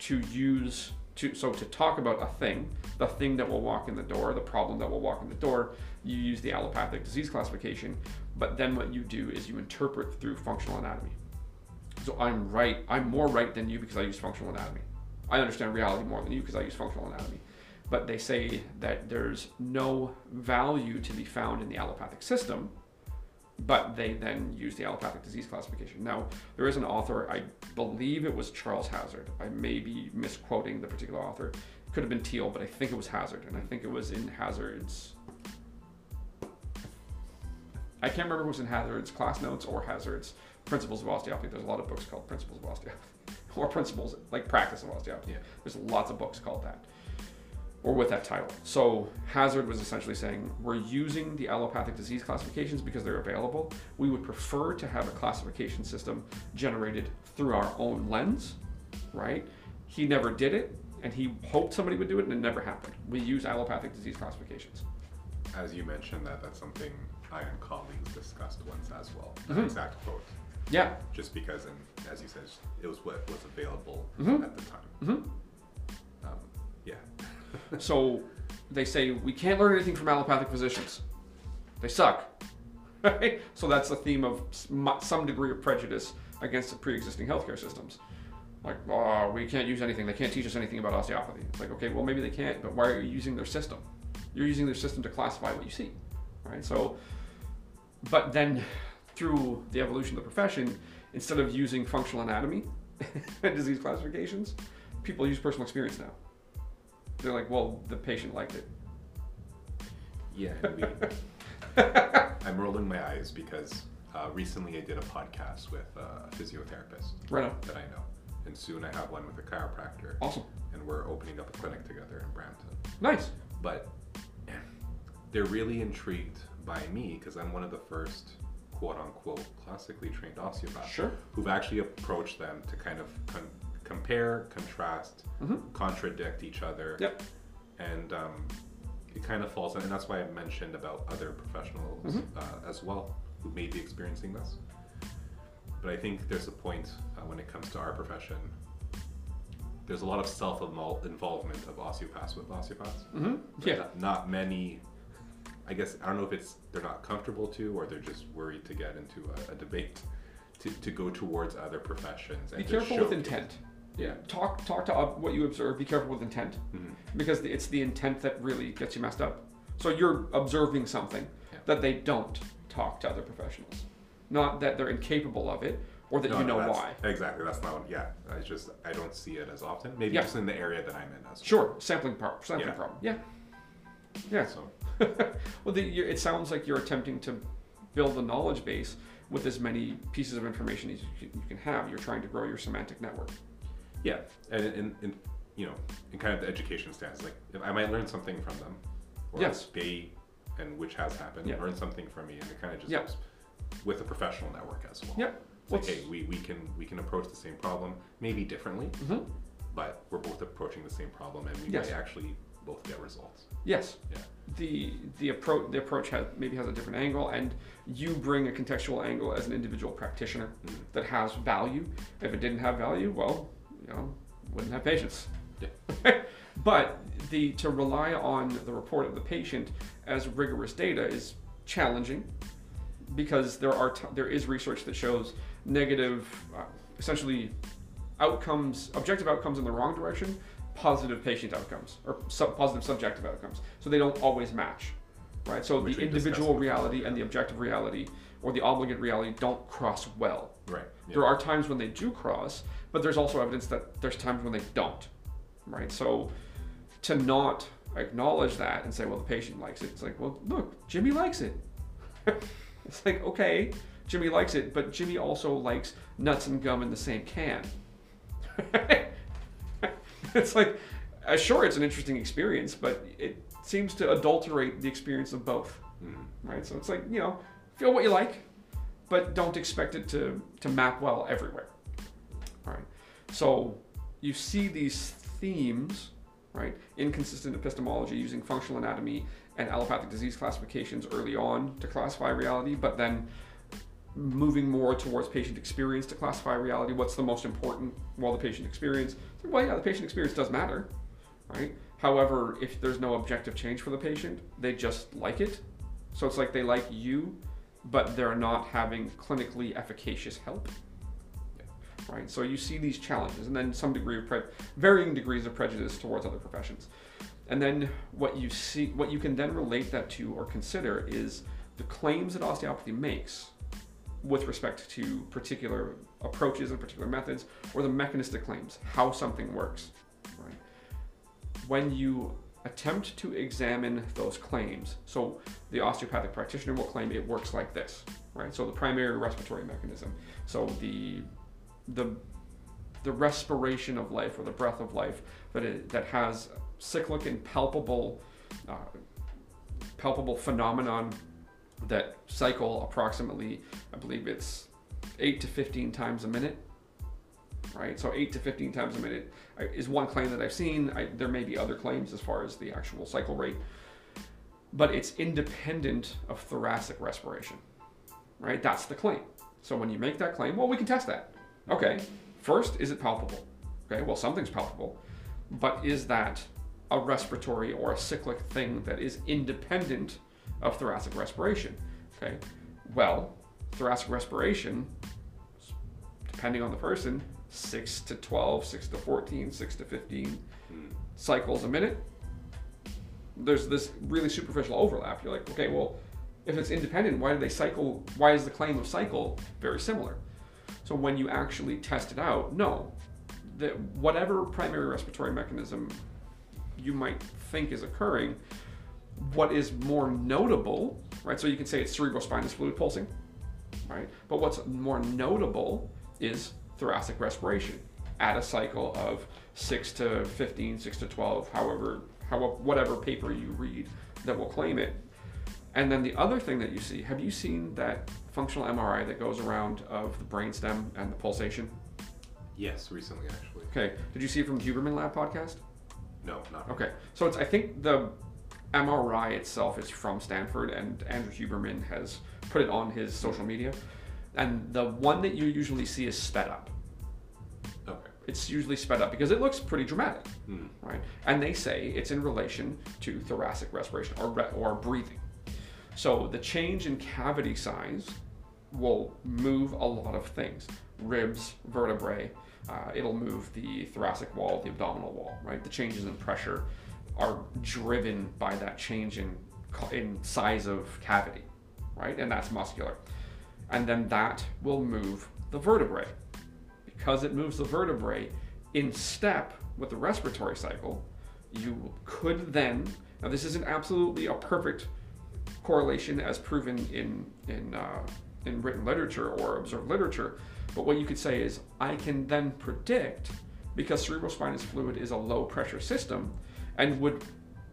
Speaker 2: to use to so to talk about a thing, the thing that will walk in the door, the problem that will walk in the door, you use the allopathic disease classification, but then what you do is you interpret through functional anatomy. So I'm right, I'm more right than you because I use functional anatomy. I understand reality more than you because I use functional anatomy. But they say that there's no value to be found in the allopathic system but they then use the allopathic disease classification. Now, there is an author, I believe it was Charles Hazzard. I may be misquoting the particular author. It could have been Teall, but I think it was Hazzard, and I think it was in Hazzard's. I can't remember was in Hazzard's class notes or Hazzard's Principles of Osteopathy. There's a lot of books called Principles of Osteopathy, or Principles like Practice of Osteopathy.
Speaker 1: Yeah.
Speaker 2: There's lots of books called that or with that title. So Hazzard was essentially saying we're using the allopathic disease classifications because they're available. We would prefer to have a classification system generated through our own lens, right? He never did it, and he hoped somebody would do it, and it never happened. We use allopathic disease classifications.
Speaker 1: As you mentioned, that that's something I and colleagues discussed once as well.
Speaker 2: Mhm.
Speaker 1: Exact quote.
Speaker 2: Yeah.
Speaker 1: Just because, and as you said, it was what was available
Speaker 2: Mhm.
Speaker 1: at the time.
Speaker 2: hmm
Speaker 1: Um, yeah.
Speaker 2: So they say we can't learn anything from allopathic physicians. They suck. So that's the theme of some degree of prejudice against the pre-existing healthcare systems. Like, oh, we can't use anything. They can't teach us anything about osteopathy. It's like, okay, well, maybe they can't, but why are you using their system? You're using their system to classify what you see, right? So, but then through the evolution of the profession, instead of using functional anatomy and disease classifications, people use personal experience now. They're like, well, the patient liked it.
Speaker 1: Yeah, and we, I'm rolling my eyes because uh, recently I did a podcast with uh, a physiotherapist
Speaker 2: Right on.
Speaker 1: that I know, and soon I have one with a chiropractor,
Speaker 2: Awesome.
Speaker 1: and we're opening up a clinic together in Brampton.
Speaker 2: Nice.
Speaker 1: But they're really intrigued by me because I'm one of the first quote unquote classically trained osteopaths
Speaker 2: Sure.
Speaker 1: who've actually approached them to kind of con- compare, contrast,
Speaker 2: Mhm.
Speaker 1: contradict each other.
Speaker 2: Yep.
Speaker 1: And um, it kind of falls, and that's why I mentioned about other professionals
Speaker 2: Mhm.
Speaker 1: uh, as well who may be experiencing this. But I think there's a point uh, when it comes to our profession. There's a lot of self involvement of osteopaths with osteopaths.
Speaker 2: Mm-hmm. Yeah.
Speaker 1: Not, not many. I guess I don't know if it's they're not comfortable to, or they're just worried to get into a, a debate, to, to go towards other professions. And
Speaker 2: Be careful with intent.
Speaker 1: Yeah.
Speaker 2: Talk talk to uh, what you observe. Be careful with intent
Speaker 1: Mhm.
Speaker 2: because the- it's the intent that really gets you messed up. So you're observing something
Speaker 1: Yeah.
Speaker 2: that they don't talk to other professionals, not that they're incapable of it or that
Speaker 1: No,
Speaker 2: you know
Speaker 1: that's-
Speaker 2: why.
Speaker 1: Exactly. That's not. Yeah. I just I don't see it as often. Maybe
Speaker 2: Yeah.
Speaker 1: just in the area that I'm in as well.
Speaker 2: Sure, sampling pro- sampling
Speaker 1: Yeah.
Speaker 2: problem. Yeah. Yeah.
Speaker 1: So
Speaker 2: well, the, you it sounds like you're attempting to build a knowledge base with as many pieces of information as you can have. You're trying to grow your semantic network.
Speaker 1: Yeah, and in, in you know in kind of the education stance, like if I might learn something from them, or
Speaker 2: Yes.
Speaker 1: they and which has happened
Speaker 2: Yeah.
Speaker 1: learn something from me, and it kind of just
Speaker 2: Yeah.
Speaker 1: helps with a professional network as well.
Speaker 2: Yeah.
Speaker 1: Like, hey, we, we can we can approach the same problem maybe differently,
Speaker 2: Mm-hmm.
Speaker 1: but we're both approaching the same problem, and we
Speaker 2: Yes.
Speaker 1: might actually both get results.
Speaker 2: Yes.
Speaker 1: Yeah.
Speaker 2: The the approach the approach has maybe has a different angle, and you bring a contextual angle as an individual practitioner
Speaker 1: Mhm.
Speaker 2: that has value. If it didn't have value, well, you know, wouldn't have patients.
Speaker 1: Yeah.
Speaker 2: but the to rely on the report of the patient as rigorous data is challenging because there are t- there is research that shows negative, uh, essentially outcomes, objective outcomes in the wrong direction, positive patient outcomes or sub- positive subjective outcomes. So they don't always match, right? So
Speaker 1: Which
Speaker 2: the individual reality and the objective reality or the obligate reality don't cross well.
Speaker 1: Right. Yeah.
Speaker 2: There are times when they do cross, but there's also evidence that there's times when they don't, right? So to not acknowledge that and say, well, the patient likes it, it's like, well, look, Jimmy likes it. it's like, okay, Jimmy likes it, but Jimmy also likes nuts and gum in the same can. it's like, uh, sure, it's an interesting experience, but it seems to adulterate the experience of both
Speaker 1: Mhm.
Speaker 2: right? So it's like you know, feel what you like, but don't expect it to to map well everywhere? So you see these themes, right? Inconsistent epistemology using functional anatomy and allopathic disease classifications early on to classify reality, but then moving more towards patient experience to classify reality. What's the most important? Well, the patient experience. Well, yeah, the patient experience does matter, right? However, if there's no objective change for the patient, they just like it. So it's like they like you, but they're not having clinically efficacious help. Right? So you see these challenges, and then some degree of pre- varying degrees of prejudice towards other professions. And then what you see, what you can then relate that to or consider is the claims that osteopathy makes with respect to particular approaches and particular methods, or the mechanistic claims, how something works. Right? When you attempt to examine those claims, so the osteopathic practitioner will claim it works like this, right? So the primary respiratory mechanism, so the the the respiration of life or the breath of life that it, that has cyclic and palpable uh, palpable phenomenon that cycle approximately, I believe it's eight to fifteen times a minute. Right, so eight to fifteen times a minute uh, is one claim that I've seen. I, there may be other claims as far as the actual cycle rate, but it's independent of thoracic respiration. Right, that's the claim. So when you make that claim, well, we can test that. Okay, first, is it palpable? Okay, well, something's palpable, but is that a respiratory or a cyclic thing that is independent of thoracic respiration? Okay, well, thoracic respiration, depending on the person, 6 to 12, 6 to 14, 6 to 15
Speaker 1: Mm.
Speaker 2: cycles a minute, there's this really superficial overlap. You're like, okay, well, if it's independent, why do they cycle? Why is the claim of cycle very similar? So when you actually test it out, no, that whatever primary respiratory mechanism you might think is occurring, what is more notable, right? So you can say it's cerebrospinous fluid pulsing, right? But what's more notable is thoracic respiration at a cycle of 6 to 15, 6 to 12, however, however whatever paper you read that will claim it. And then the other thing that you see, have you seen that functional MRI that goes around of the brainstem and the pulsation?
Speaker 1: Yes, recently actually.
Speaker 2: Okay, did you see it from Huberman Lab podcast?
Speaker 1: No, not
Speaker 2: Okay, so it's I think the MRI itself is from Stanford, and Andrew Huberman has put it on his social media. And the one that you usually see is sped up.
Speaker 1: Okay.
Speaker 2: It's usually sped up because it looks pretty dramatic,
Speaker 1: Mm.
Speaker 2: right? And they say it's in relation to thoracic respiration or re- or breathing. So the change in cavity size will move a lot of things: ribs, vertebrae. Uh, it'll move the thoracic wall, the abdominal wall, right? The changes in pressure are driven by that change in in size of cavity, right? And that's muscular. And then that will move the vertebrae. Because it moves the vertebrae in step with the respiratory cycle, you could then, now this isn't absolutely a perfect correlation as proven in, in, uh, in written literature or observed literature, but what you could say is I can then predict, because cerebrospinous fluid is a low pressure system and would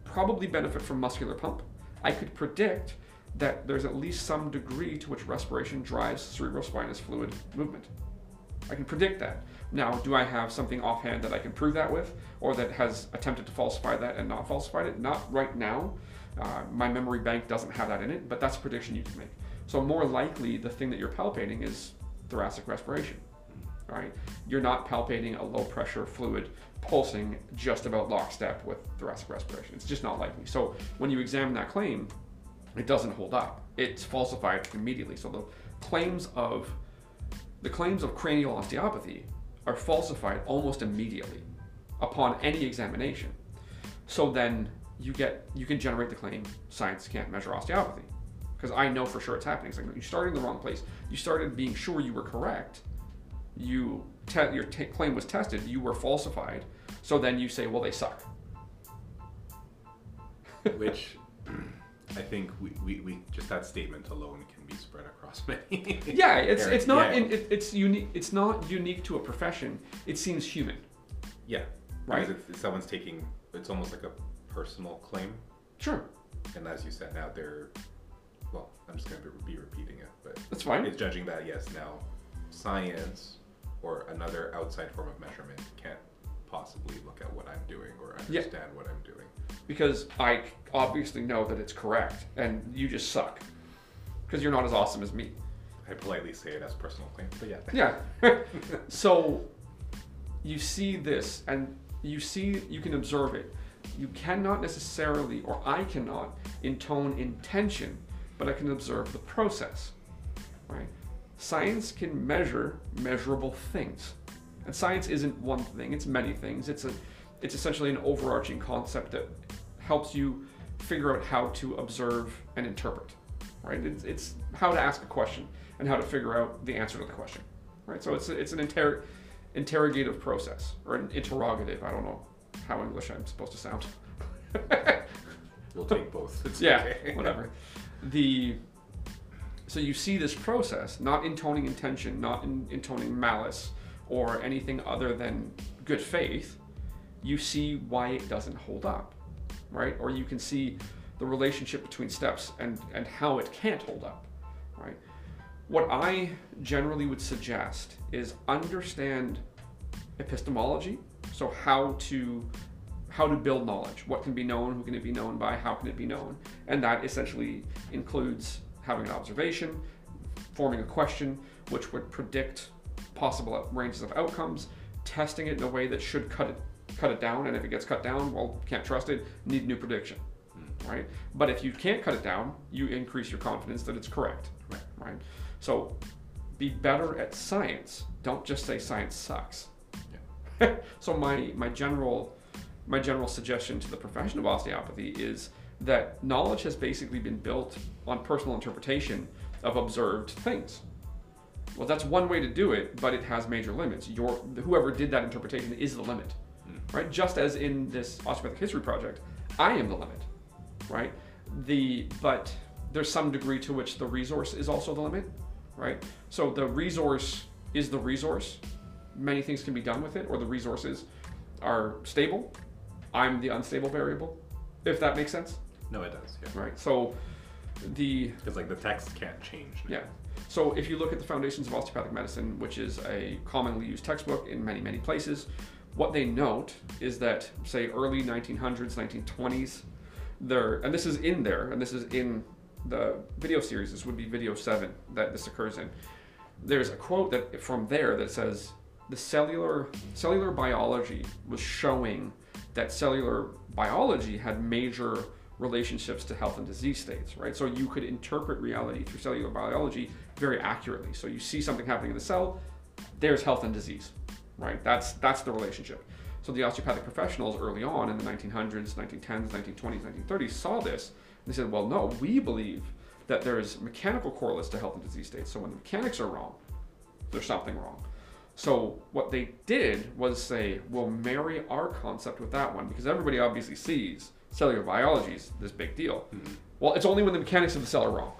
Speaker 2: probably benefit from muscular pump, I could predict that there's at least some degree to which respiration drives cerebrospinous fluid movement. I can predict that. Now, do I have something offhand that I can prove that with, or that has attempted to falsify that and not falsified it? Not right now. Uh, my memory bank doesn't have that in it, but that's a prediction you can make. So, more likely, the thing that you're palpating is thoracic respiration. Right? You're not palpating a low pressure fluid pulsing just about lockstep with thoracic respiration. It's just not likely. So, when you examine that claim, it doesn't hold up. It's falsified immediately. So the claims of the claims of cranial osteopathy are falsified almost immediately upon any examination. So then you get you can generate the claim science can't measure osteopathy because I know for sure it's happening. It's like you started in the wrong place. You started being sure you were correct. You te- your t- claim was tested. You were falsified. So then you say, well, they suck.
Speaker 1: Which I think we, we, we just that statement alone can be spread across many.
Speaker 2: Yeah, it's it's not
Speaker 1: Yeah.
Speaker 2: in, it, it's unique. It's not unique to a profession. It seems human.
Speaker 1: Yeah.
Speaker 2: Right?
Speaker 1: Because if someone's taking, it's almost like a personal claim.
Speaker 2: Sure,
Speaker 1: And as you said, now they're, I'm just going to be repeating it, but
Speaker 2: that's fine.
Speaker 1: it's judging that, yes, now science or another outside form of measurement can't possibly look at what I'm doing or
Speaker 2: Yeah.
Speaker 1: understand what I'm doing.
Speaker 2: because I obviously know that it's correct, and you just suck because you're not as awesome as me.
Speaker 1: I politely say it as personal claim, but yeah.
Speaker 2: Yeah. so you see this, and you see you can observe it. You cannot necessarily, or I cannot, intone intention, but I can observe the process. Right? Science can measure measurable things, and science isn't one thing; it's many things. It's a, it's essentially an overarching concept that helps you figure out how to observe and interpret. Right? It's, it's how to ask a question and how to figure out the answer to the question. Right? So it's it's an inter- interrogative process or an interrogative. I don't know how English I'm supposed to sound.
Speaker 1: We'll take both. It's
Speaker 2: yeah,
Speaker 1: okay.
Speaker 2: whatever. The so you see this process, not intoning intention, not in, intoning malice or anything other than good faith. You see why it doesn't hold up, right? Or you can see the relationship between steps and and how it can't hold up, right? What I generally would suggest is understand epistemology, so how to how to build knowledge, what can be known, who can it be known by, how can it be known, and that essentially includes having an observation, forming a question which would predict possible ranges of outcomes, testing it in a way that should cut it cut it down, and if it gets cut down, well, can't trust it, need new prediction, hmm. right? But if you can't cut it down, you increase your confidence that it's correct,
Speaker 1: Right.
Speaker 2: right? So be better at science. Don't just say science sucks. so my my general my general suggestion to the profession of osteopathy is that knowledge has basically been built on personal interpretation of observed things. Well, that's one way to do it, but it has major limits. Your whoever did that interpretation is the limit, hmm. right? Just as in this osteopathic history project, I am the limit, right? The but there's some degree to which the resource is also the limit, right? So the resource is the resource. Many things can be done with it, or the resources are stable. I'm the unstable variable, if that makes sense,
Speaker 1: No, it does. Yeah.
Speaker 2: right? So the
Speaker 1: Because like the text can't change. now.
Speaker 2: yeah. So if you look at the Foundations of Osteopathic Medicine, which is a commonly used textbook in many, many places, what they note is that, say, early 1900s, 1920s, there, and this is in there, and this is in the video series, this would be video seven that this occurs in. There's a quote that from there that says, the cellular cellular biology was showing that cellular biology had major relationships to health and disease states, right? So you could interpret reality through cellular biology very accurately. So you see something happening in the cell, there's health and disease, right? That's that's the relationship. So the osteopathic professionals early on in the 1900s, 1910s, 1920s, 1930s saw this. They said, well, no, we believe that there's mechanical correlates to health and disease states. So when the mechanics are wrong, there's something wrong. So what they did was say, we'll marry our concept with that one because everybody obviously sees cellular biology is this big deal. Well, it's only when the mechanics of the cell are wrong,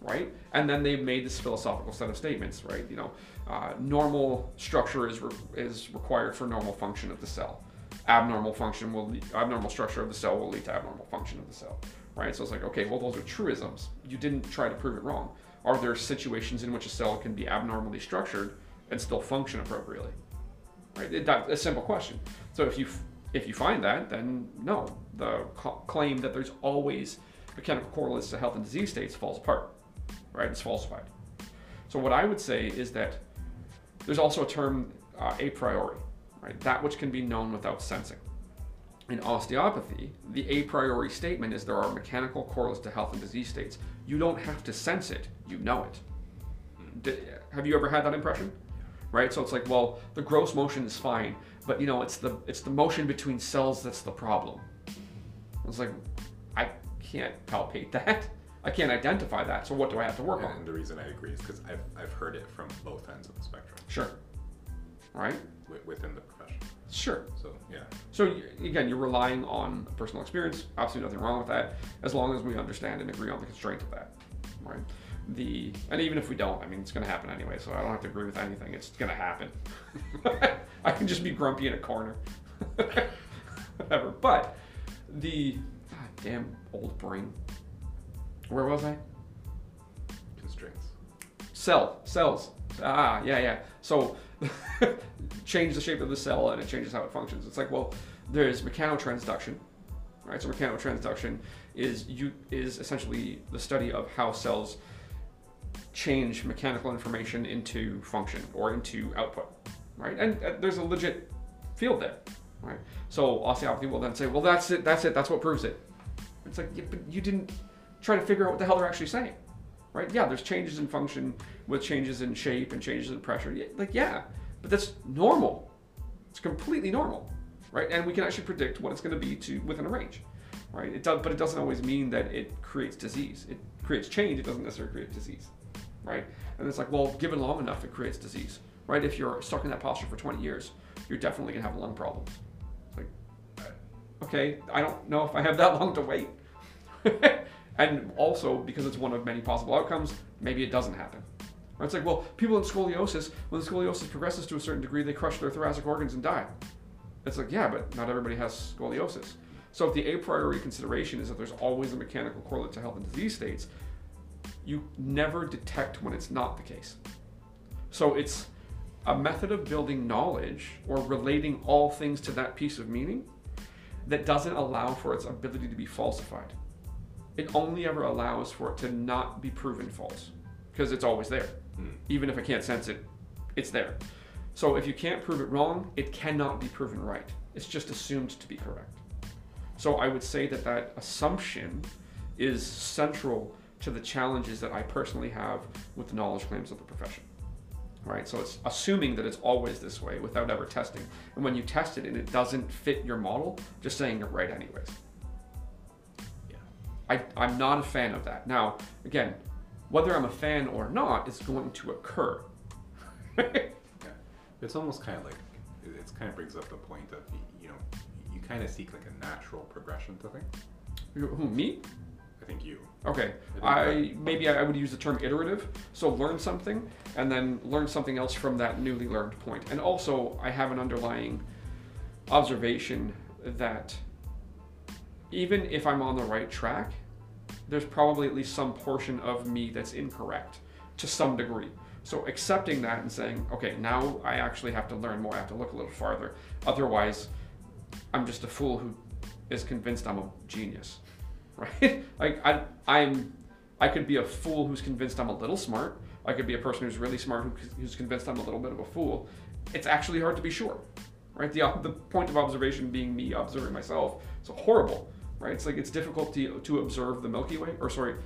Speaker 2: right? And then they made this philosophical set of statements, right? You know, uh, normal structure is re- is required for normal function of the cell. Abnormal function will lead, abnormal structure of the cell will lead to abnormal function of the cell, right? So it's like, okay, well, those are truisms. You didn't try to prove it wrong. Are there situations in which a cell can be abnormally structured and still function appropriately? Right? That's a simple question. So if you if you find that, then no, the claim that there's always mechanical correlates to health and disease states falls apart. Right? It's falsified. So what I would say is that there's also a term uh, a priori, right? That which can be known without sensing. In osteopathy, the a priori statement is there are mechanical correlates to health and disease states. You don't have to sense it, you know it. D- have you ever had that impression? Right? So it's like, well, the gross motion is fine, but you know, it's the it's the motion between cells that's the problem. It's like, I can't palpate that. I can't identify that. So what do I have to work on?
Speaker 1: And the reason I agree is because I've, I've heard it from both ends of the spectrum
Speaker 2: Sure. Right?
Speaker 1: wi- within the profession.
Speaker 2: Sure.
Speaker 1: So yeah,
Speaker 2: So again, you're relying on personal experience. Absolutely nothing wrong with that, as long as we understand and agree on the constraint of that, right? The and even if we don't, I mean, it's going to happen anyway. So I don't have to agree with anything. It's going to happen. I can just be grumpy in a corner, whatever. But the God damn old brain. Where was I?
Speaker 1: constraints.
Speaker 2: Cell, cells. Ah, yeah, yeah. So change the shape of the cell and it changes how it functions. It's like, well, there's mechanotransduction, right? So mechanotransduction is you is essentially the study of how cells change mechanical information into function or into output, right? And uh, there's a legit field there, right? So osteopathy will then say, well, that's it, that's it, that's what proves it. It's like, yeah, but you didn't try to figure out what the hell they're actually saying right? Yeah, there's changes in function with changes in shape and changes in pressure. Yeah, Like, yeah, but that's normal. It's completely normal, right? And we can actually predict what it's going to be to within a range, right? It does, but it doesn't always mean that it creates disease. It creates change. It doesn't necessarily create disease, right? And it's like, well, given long enough, it creates disease, right? If you're stuck in that posture for 20 years, you're definitely going to have lung problems. It's like, okay, I don't know if I have that long to wait. and also because it's one of many possible outcomes, maybe it doesn't happen. Or It's like, well, people in scoliosis, when the scoliosis progresses to a certain degree, they crush their thoracic organs and die. It's like, yeah, but not everybody has scoliosis. So if the a priori consideration is that there's always a mechanical correlate to health and disease states, you never detect when it's not the case. So it's a method of building knowledge or relating all things to that piece of meaning that doesn't allow for its ability to be falsified. It only ever allows for it to not be proven false because it's always there. Hmm. Even if I can't sense it, it's there. So if you can't prove it wrong, it cannot be proven right. It's just assumed to be correct. So I would say that that assumption is central to the challenges that I personally have with the knowledge claims of the profession. right? So it's assuming that it's always this way without ever testing. And when you test it and it doesn't fit your model, just saying you're right anyways.
Speaker 1: Yeah.
Speaker 2: I, I'm not a fan of that. Now, again, whether I'm a fan or not is going to occur.
Speaker 1: Yeah. It's almost kind of like it it's kind of brings up the point of you know you kind of seek like a natural progression to things.
Speaker 2: Who, me?
Speaker 1: I think you.
Speaker 2: Okay,
Speaker 1: I
Speaker 2: maybe I would use the term iterative. So learn something and then learn something else from that newly learned point. And also, I have an underlying observation that even if I'm on the right track, there's probably at least some portion of me that's incorrect to some degree. So accepting that and saying, okay, now I actually have to learn more. I have to look a little farther. Otherwise, I'm just a fool who is convinced I'm a genius, right? like I, I'm, I could be a fool who's convinced I'm a little smart. I could be a person who's really smart who, who's convinced I'm a little bit of a fool. It's actually hard to be sure, right? The the point of observation being me observing myself. It's horrible, right? It's like it's difficult to to observe the Milky Way, or sorry,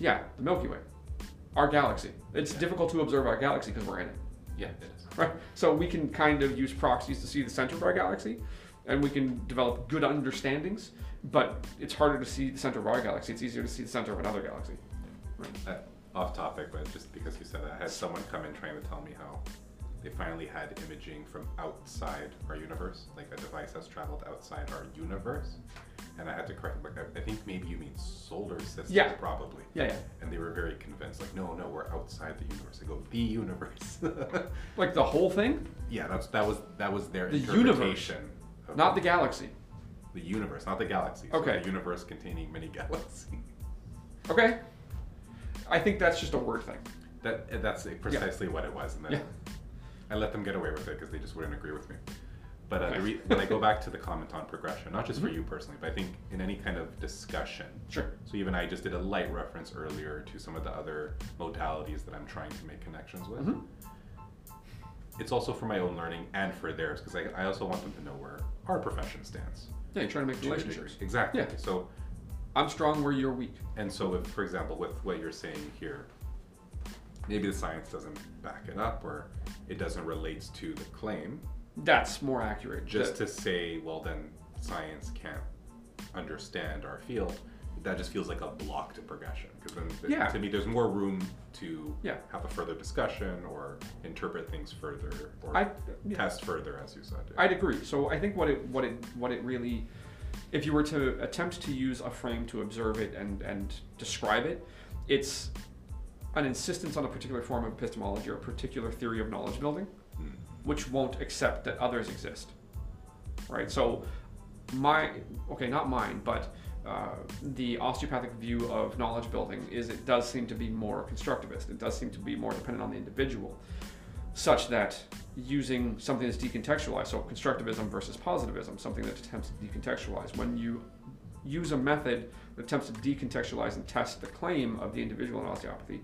Speaker 2: yeah, the Milky Way, our galaxy. It's
Speaker 1: Yeah.
Speaker 2: difficult to observe our galaxy because we're in it
Speaker 1: Yeah, it is.
Speaker 2: right? So we can kind of use proxies to see the center of our galaxy, and we can develop good understandings. But it's harder to see the center of our galaxy. It's easier to see the center of another galaxy.
Speaker 1: Uh, off topic, but just because you said that, I had someone come in trying to tell me how they finally had imaging from outside our universe, like a device has traveled outside our universe, and I had to correct. Like, I, think maybe you mean solar system,
Speaker 2: Yeah.
Speaker 1: probably.
Speaker 2: Yeah, yeah.
Speaker 1: And they were very convinced, like, no, no, we're outside the universe. I go, the universe.
Speaker 2: Like the whole thing,
Speaker 1: yeah, that's that was that was their
Speaker 2: The universe.
Speaker 1: Of
Speaker 2: not the galaxy.
Speaker 1: the universe, not the galaxy. So
Speaker 2: Okay.
Speaker 1: the universe containing many galaxies.
Speaker 2: Okay. I think that's just a word thing.
Speaker 1: That that's precisely what it was, and then
Speaker 2: Yeah.
Speaker 1: I let them get away with it because they just wouldn't agree with me. But uh,
Speaker 2: Okay.
Speaker 1: re- when I go back to the comment on progression, not just for you personally, but I think in any kind of discussion.
Speaker 2: Sure.
Speaker 1: So even I just did a light reference earlier to some of the other modalities that I'm trying to make connections with.
Speaker 2: Mhm.
Speaker 1: It's also for my own learning and for theirs because I, I also want them to know where our profession stands.
Speaker 2: Yeah, you're trying to make relationships.
Speaker 1: Exactly.
Speaker 2: Yeah.
Speaker 1: So
Speaker 2: I'm strong where you're weak.
Speaker 1: and so, with, for example, with what you're saying here, maybe the science doesn't back it up or it doesn't relate to the claim.
Speaker 2: That's more accurate.
Speaker 1: Just
Speaker 2: The-
Speaker 1: to say, well, then science can't understand our field. That just feels like a block to progression. Because then, th-
Speaker 2: Yeah.
Speaker 1: to me, there's more room to
Speaker 2: Yeah.
Speaker 1: have a further discussion or interpret things further or
Speaker 2: I, yeah.
Speaker 1: test further, as you said.
Speaker 2: I'd agree. So I think what it what it what it really, if you were to attempt to use a frame to observe it and and describe it, it's an insistence on a particular form of epistemology or a particular theory of knowledge building,
Speaker 1: Hmm.
Speaker 2: which won't accept that others exist. Right. So my okay, not mine, but. Uh, the osteopathic view of knowledge building is it does seem to be more constructivist. It does seem to be more dependent on the individual such that using something that's decontextualized, so constructivism versus positivism, something that attempts to decontextualize, when you use a method that attempts to decontextualize and test the claim of the individual in osteopathy,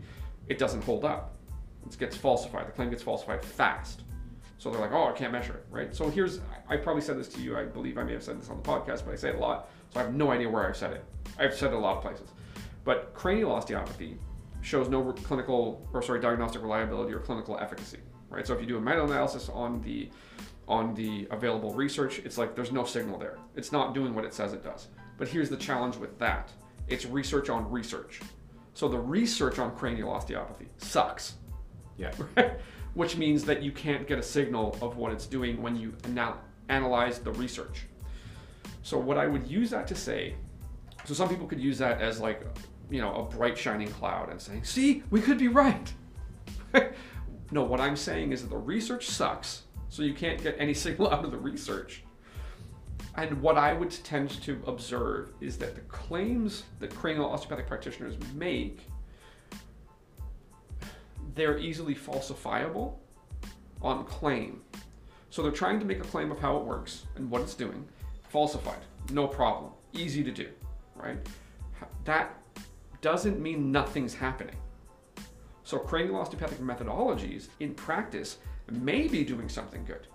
Speaker 2: it doesn't hold up. It gets falsified. The claim gets falsified fast. So they're like, oh, I can't measure it, right? So here's, I probably said this to you. I believe I may have said this on the podcast, but I say it a lot. So I have no idea where I've said it. I've said it a lot of places. But cranial osteopathy shows no clinical, or sorry, diagnostic reliability or clinical efficacy, right? So if you do a meta-analysis on the on the available research, it's like there's no signal there. It's not doing what it says it does. But here's the challenge with that: it's research on research. So the research on cranial osteopathy sucks
Speaker 1: Yeah.
Speaker 2: which means that you can't get a signal of what it's doing when you anal- analyze the research. So what I would use that to say, so some people could use that as like, you know, a bright shining cloud and saying, "See, we could be right." no, what I'm saying is that the research sucks, so you can't get any signal out of the research. And what I would tend to observe is that the claims that cranial osteopathic practitioners make they're easily falsifiable on claim. So they're trying to make a claim of how it works and what it's doing, falsified, no problem, easy to do, right? That doesn't mean nothing's happening. So cranial osteopathic methodologies in practice may be doing something good.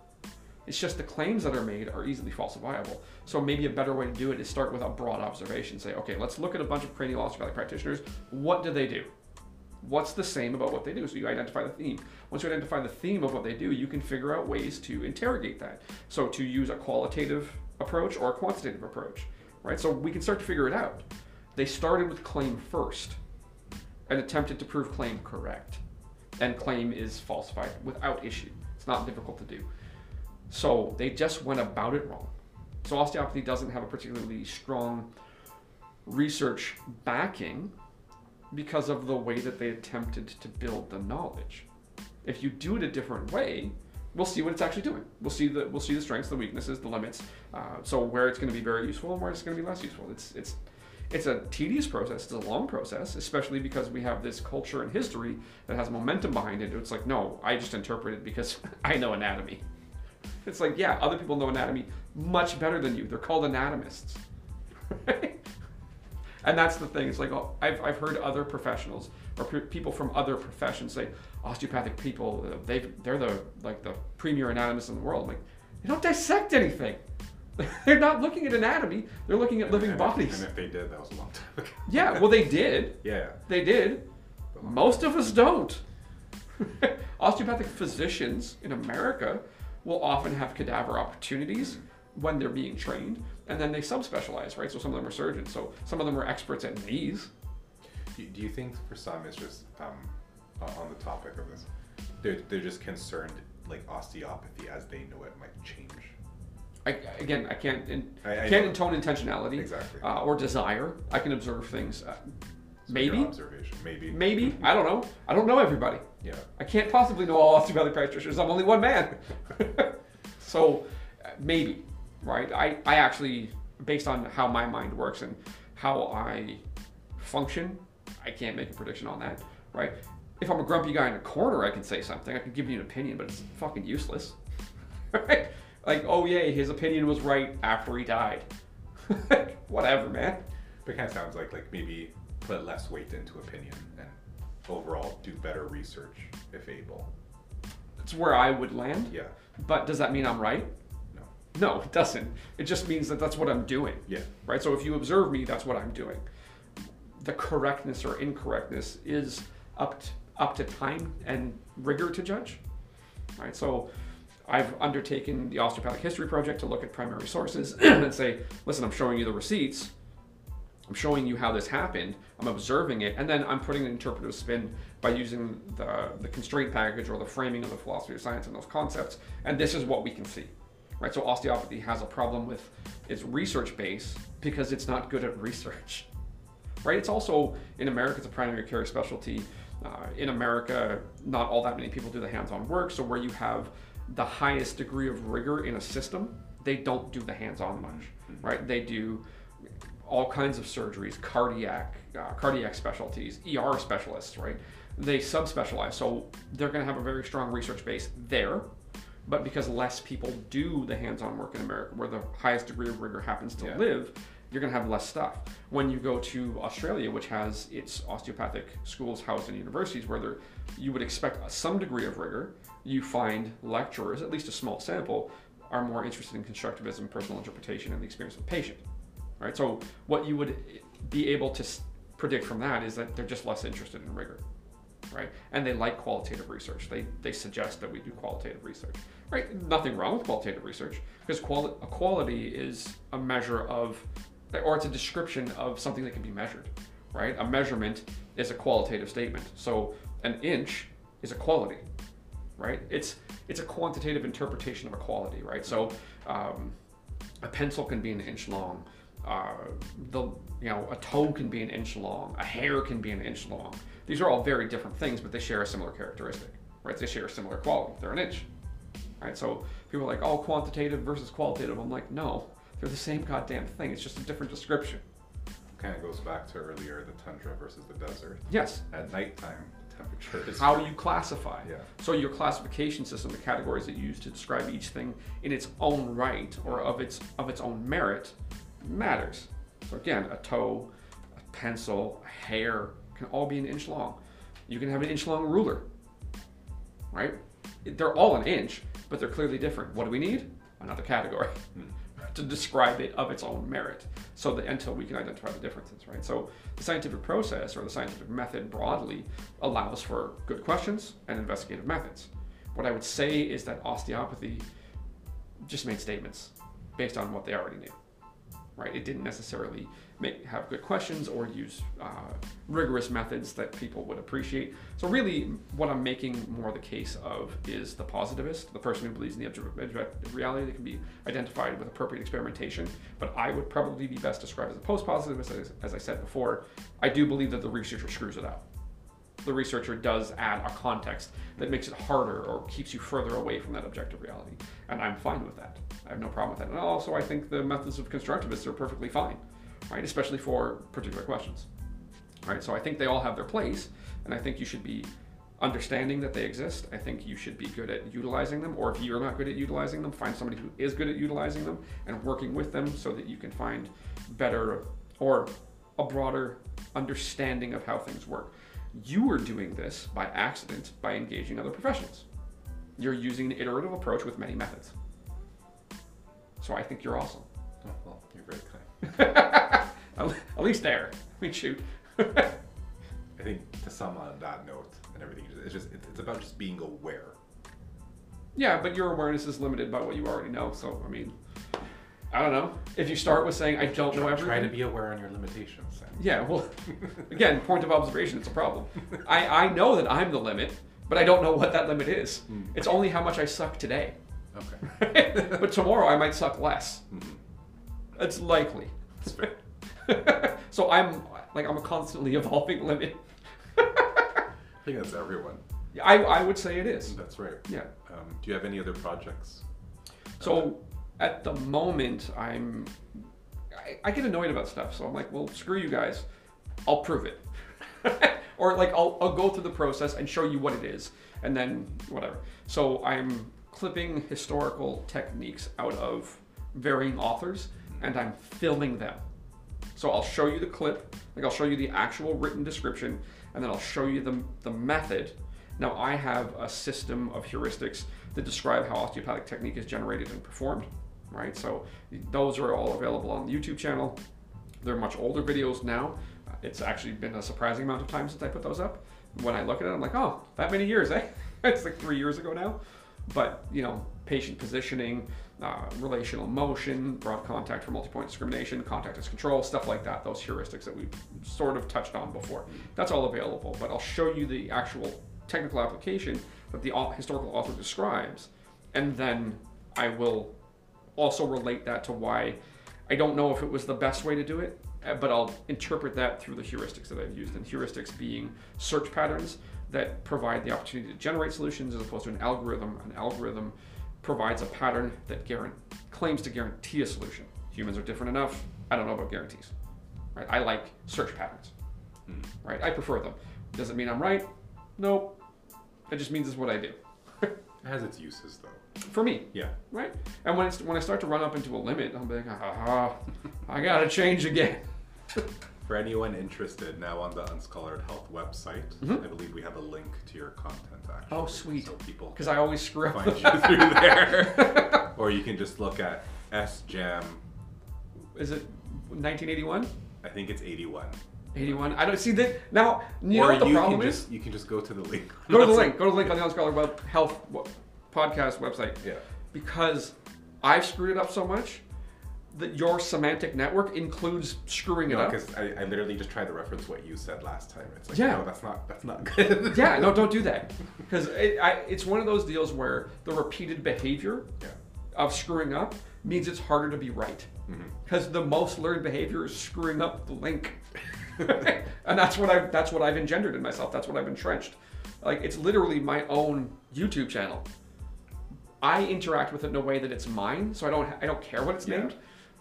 Speaker 2: It's just the claims that are made are easily falsifiable. So maybe a better way to do it is start with a broad observation. Say, okay, let's look at a bunch of cranial osteopathic practitioners. What do they do? What's the same about what they do? So you identify the theme. Once you identify the theme of what they do, you can figure out ways to interrogate that. So to use a qualitative approach or a quantitative approach, right? So we can start to figure it out. They started with claim first and attempted to prove claim correct. And claim is falsified without issue. It's not difficult to do. So they just went about it wrong. So osteopathy doesn't have a particularly strong research backing because of the way that they attempted to build the knowledge. If you do it a different way, we'll see what it's actually doing. We'll see the we'll see the strengths, the weaknesses, the limits. Uh, so where it's going to be very useful and where it's going to be less useful. It's it's it's a tedious process. It's a long process, especially because we have this culture and history that has momentum behind it. It's like no, I just interpret it because I know anatomy. It's like yeah, other people know anatomy much better than you. They're called anatomists. And that's the thing. It's like oh, I've, I've heard other professionals or pe- people from other professions say osteopathic people they they're the like the premier anatomists in the world. I'm like they don't dissect anything. they're not looking at anatomy. They're looking at living
Speaker 1: and
Speaker 2: bodies.
Speaker 1: If, and if they did, that was a long time ago.
Speaker 2: yeah, well they did.
Speaker 1: yeah.
Speaker 2: They did. Most of us don't. Osteopathic physicians in America will often have cadaver opportunities when they're being trained, and then they subspecialize, right? So some of them are surgeons, so some of them are experts at knees.
Speaker 1: Do, do you think for some it's just um, on on the topic of this, they're they're just concerned like osteopathy as they know it might change.
Speaker 2: I, again, I can't in,
Speaker 1: I- I
Speaker 2: can't intone intentionality
Speaker 1: Exactly.
Speaker 2: uh, or desire. I can observe things. Uh,
Speaker 1: So
Speaker 2: maybe,
Speaker 1: observation, maybe.
Speaker 2: maybe I don't know. I don't know everybody.
Speaker 1: Yeah.
Speaker 2: I can't possibly know all osteopathic practitioners. I'm only one man. so uh, maybe, right? I, I actually, based on how my mind works and how I function, I can't make a prediction on that, right? If I'm a grumpy guy in a corner, I can say something. I can give you an opinion, but it's fucking useless, right? Like, oh yeah, his opinion was right after he died. Whatever, man.
Speaker 1: But it kind of sounds like like maybe put less weight into opinion and overall do better research if able.
Speaker 2: It's where I would land.
Speaker 1: Yeah.
Speaker 2: But does that mean I'm right?
Speaker 1: No.
Speaker 2: It doesn't. It just means that that's what I'm doing.
Speaker 1: Yeah.
Speaker 2: right? So if you observe me, that's what I'm doing. The correctness or incorrectness is up to, up to time and rigor to judge, right? So I've undertaken the osteopathic history project to look at primary sources and say, listen, I'm showing you the receipts. I'm showing you how this happened. I'm observing it, and then I'm putting an interpretive spin by using the, the constraint package or the framing of the philosophy of science and those concepts. And this is what we can see, right? So osteopathy has a problem with its research base because it's not good at research, right? It's also in America, it's a primary care specialty. Uh, in America, not all that many people do the hands-on work. So where you have the highest degree of rigor in a system, they don't do the hands-on much, right? They do all kinds of surgeries, cardiac, uh, cardiac specialties, ER specialists, right? They subspecialize, so they're going to have a very strong research base there. But because less people do the hands-on work in America, where the highest degree of rigor happens to
Speaker 1: Yeah.
Speaker 2: live, you're going to have less stuff. When you go to Australia, which has its osteopathic schools housed in universities, where there, you would expect some degree of rigor, you find lecturers, at least a small sample, are more interested in constructivism, personal interpretation, and the experience of the patient right? So what you would be able to predict from that is that they're just less interested in rigor, right? And they like qualitative research. They they suggest that we do qualitative research, right? Nothing wrong with qualitative research because quali- a quality is a measure of, or it's a description of something that can be measured, right? A measurement is a qualitative statement. So an inch is a quality, right? It's it's a quantitative interpretation of a quality, right? So um, a pencil can be an inch long. Uh, the you know a toe can be an inch long. A hair can be an inch long. These are all very different things, but they share a similar characteristic, right? They share a similar quality. They're an inch, right? So people are like, oh, quantitative versus qualitative. I'm like, no, they're the same goddamn thing. It's just a different description.
Speaker 1: Kind of goes back to earlier the tundra versus the desert.
Speaker 2: Yes.
Speaker 1: At nighttime, the temperature is.
Speaker 2: How do you classify?
Speaker 1: Yeah.
Speaker 2: So your classification system, the categories that you use to describe each thing in its own right or of its of its own merit, matters. So again, a toe, a pencil, a hair can all be an inch long. You can have an inch long ruler. Right? They're all an inch, but they're clearly different. What do we need? Another category. to describe it of its own merit. So that until we can identify the differences, right? So the scientific process or the scientific method broadly allows for good questions and investigative methods. What I would say is that osteopathy just made statements based on what they already knew, right? It didn't necessarily make have good questions or use uh, rigorous methods that people would appreciate. So really, what I'm making more the case of is the positivist, the person who believes in the objective reality that can be identified with appropriate experimentation. But I would probably be best described as a post-positivist, as, as I said before. I do believe that the researcher screws it up. The researcher does add a context that makes it harder or keeps you further away from that objective reality, and I'm fine with that. I have no problem with that. And also, I think the methods of constructivists are perfectly fine right? Especially for particular questions, right? So I think they all have their place, and I think you should be understanding that they exist. I think you should be good at utilizing them, or if you're not good at utilizing them, find somebody who is good at utilizing them and working with them so that you can find better or a broader understanding of how things work. You are doing this by accident by engaging other professionals. You're using an iterative approach with many methods. So I think you're awesome. At least there. We shoot.
Speaker 1: I think to sum on that note and everything, it's just it's about just being aware.
Speaker 2: Yeah, but your awareness is limited by what you already know. So I mean, I don't know. If you start with saying I don't know everything,
Speaker 1: try to be aware on your limitations.
Speaker 2: Yeah, well, again, point of observation. It's a problem. I I know that I'm the limit, but I don't know what that limit is.
Speaker 1: Mm.
Speaker 2: It's only how much I suck today.
Speaker 1: Okay.
Speaker 2: but tomorrow I might suck less.
Speaker 1: Mhm.
Speaker 2: It's likely. So I'm like I'm a constantly evolving limit.
Speaker 1: I think that's everyone.
Speaker 2: I I would say it is.
Speaker 1: That's right.
Speaker 2: Yeah.
Speaker 1: Um, do you have any other projects?
Speaker 2: So at the moment, I'm I, I get annoyed about stuff. So I'm like, well, screw you guys. I'll prove it, or like I'll I'll go through the process and show you what it is, and then whatever. So I'm clipping historical techniques out of varying authors, and I'm filming them. So I'll show you the clip, like I'll show you the actual written description, and then I'll show you the, the method. Now I have a system of heuristics that describe how osteopathic technique is generated and performed, right? So those are all available on the YouTube channel. They're much older videos now. It's actually been a surprising amount of time since I put those up. When I look at it, I'm like, oh, that many years, eh? it's like three years ago now. But, you know, patient positioning, uh, relational motion, broad contact for multi-point discrimination, contact as control, stuff like that. Those heuristics that we sort of touched on before. That's all available, but I'll show you the actual technical application that the historical author describes, and then I will also relate that to why I don't know if it was the best way to do it, uh, but I'll interpret that through the heuristics that I've used, and heuristics being search patterns that provide the opportunity to generate solutions as opposed to an algorithm. An algorithm provides a pattern that claims to guarantee a solution. Humans are different enough. I don't know about guarantees. Right? I like search patterns.
Speaker 1: Hmm.
Speaker 2: Right? I prefer them. Does it mean I'm right? Nope. It just means it's what I do.
Speaker 1: It has its uses though.
Speaker 2: For me,
Speaker 1: Yeah.
Speaker 2: right? And when it's when I start to run up into a limit, I'm like, ah, I gotta change again.
Speaker 1: For anyone interested, now on the Unscholared Health website,
Speaker 2: Mhm.
Speaker 1: I believe we have a link to your content actually.
Speaker 2: Oh, sweet.
Speaker 1: So people
Speaker 2: Because I always screw up.
Speaker 1: find you through there. or you can just look at S SJAM,
Speaker 2: Is it 1981?
Speaker 1: I think it's 81.
Speaker 2: 81? I don't see that. Now, you
Speaker 1: or
Speaker 2: know what the
Speaker 1: you
Speaker 2: problem
Speaker 1: can
Speaker 2: is?
Speaker 1: just you can just go to the link.
Speaker 2: Go to the link. Go to the link on the Unscholar Web Health w- podcast website.
Speaker 1: Yeah.
Speaker 2: Because I've screwed it up so much that your semantic network includes screwing it
Speaker 1: No,
Speaker 2: up.
Speaker 1: because I, I literally just tried to reference what you said last time. It's like,
Speaker 2: Yeah.
Speaker 1: no, that's not that's not good.
Speaker 2: yeah, no, don't do that. Because it, it's one of those deals where the repeated behavior
Speaker 1: Yeah.
Speaker 2: of screwing up means it's harder to be right.
Speaker 1: Mm-hmm.
Speaker 2: Because the most learned behavior is screwing up the link. and that's what I've that's what I've engendered in myself. That's what I've entrenched. Like it's literally my own YouTube channel. I interact with it in a way that it's mine, so I don't I don't care what it's
Speaker 1: Yeah.
Speaker 2: named.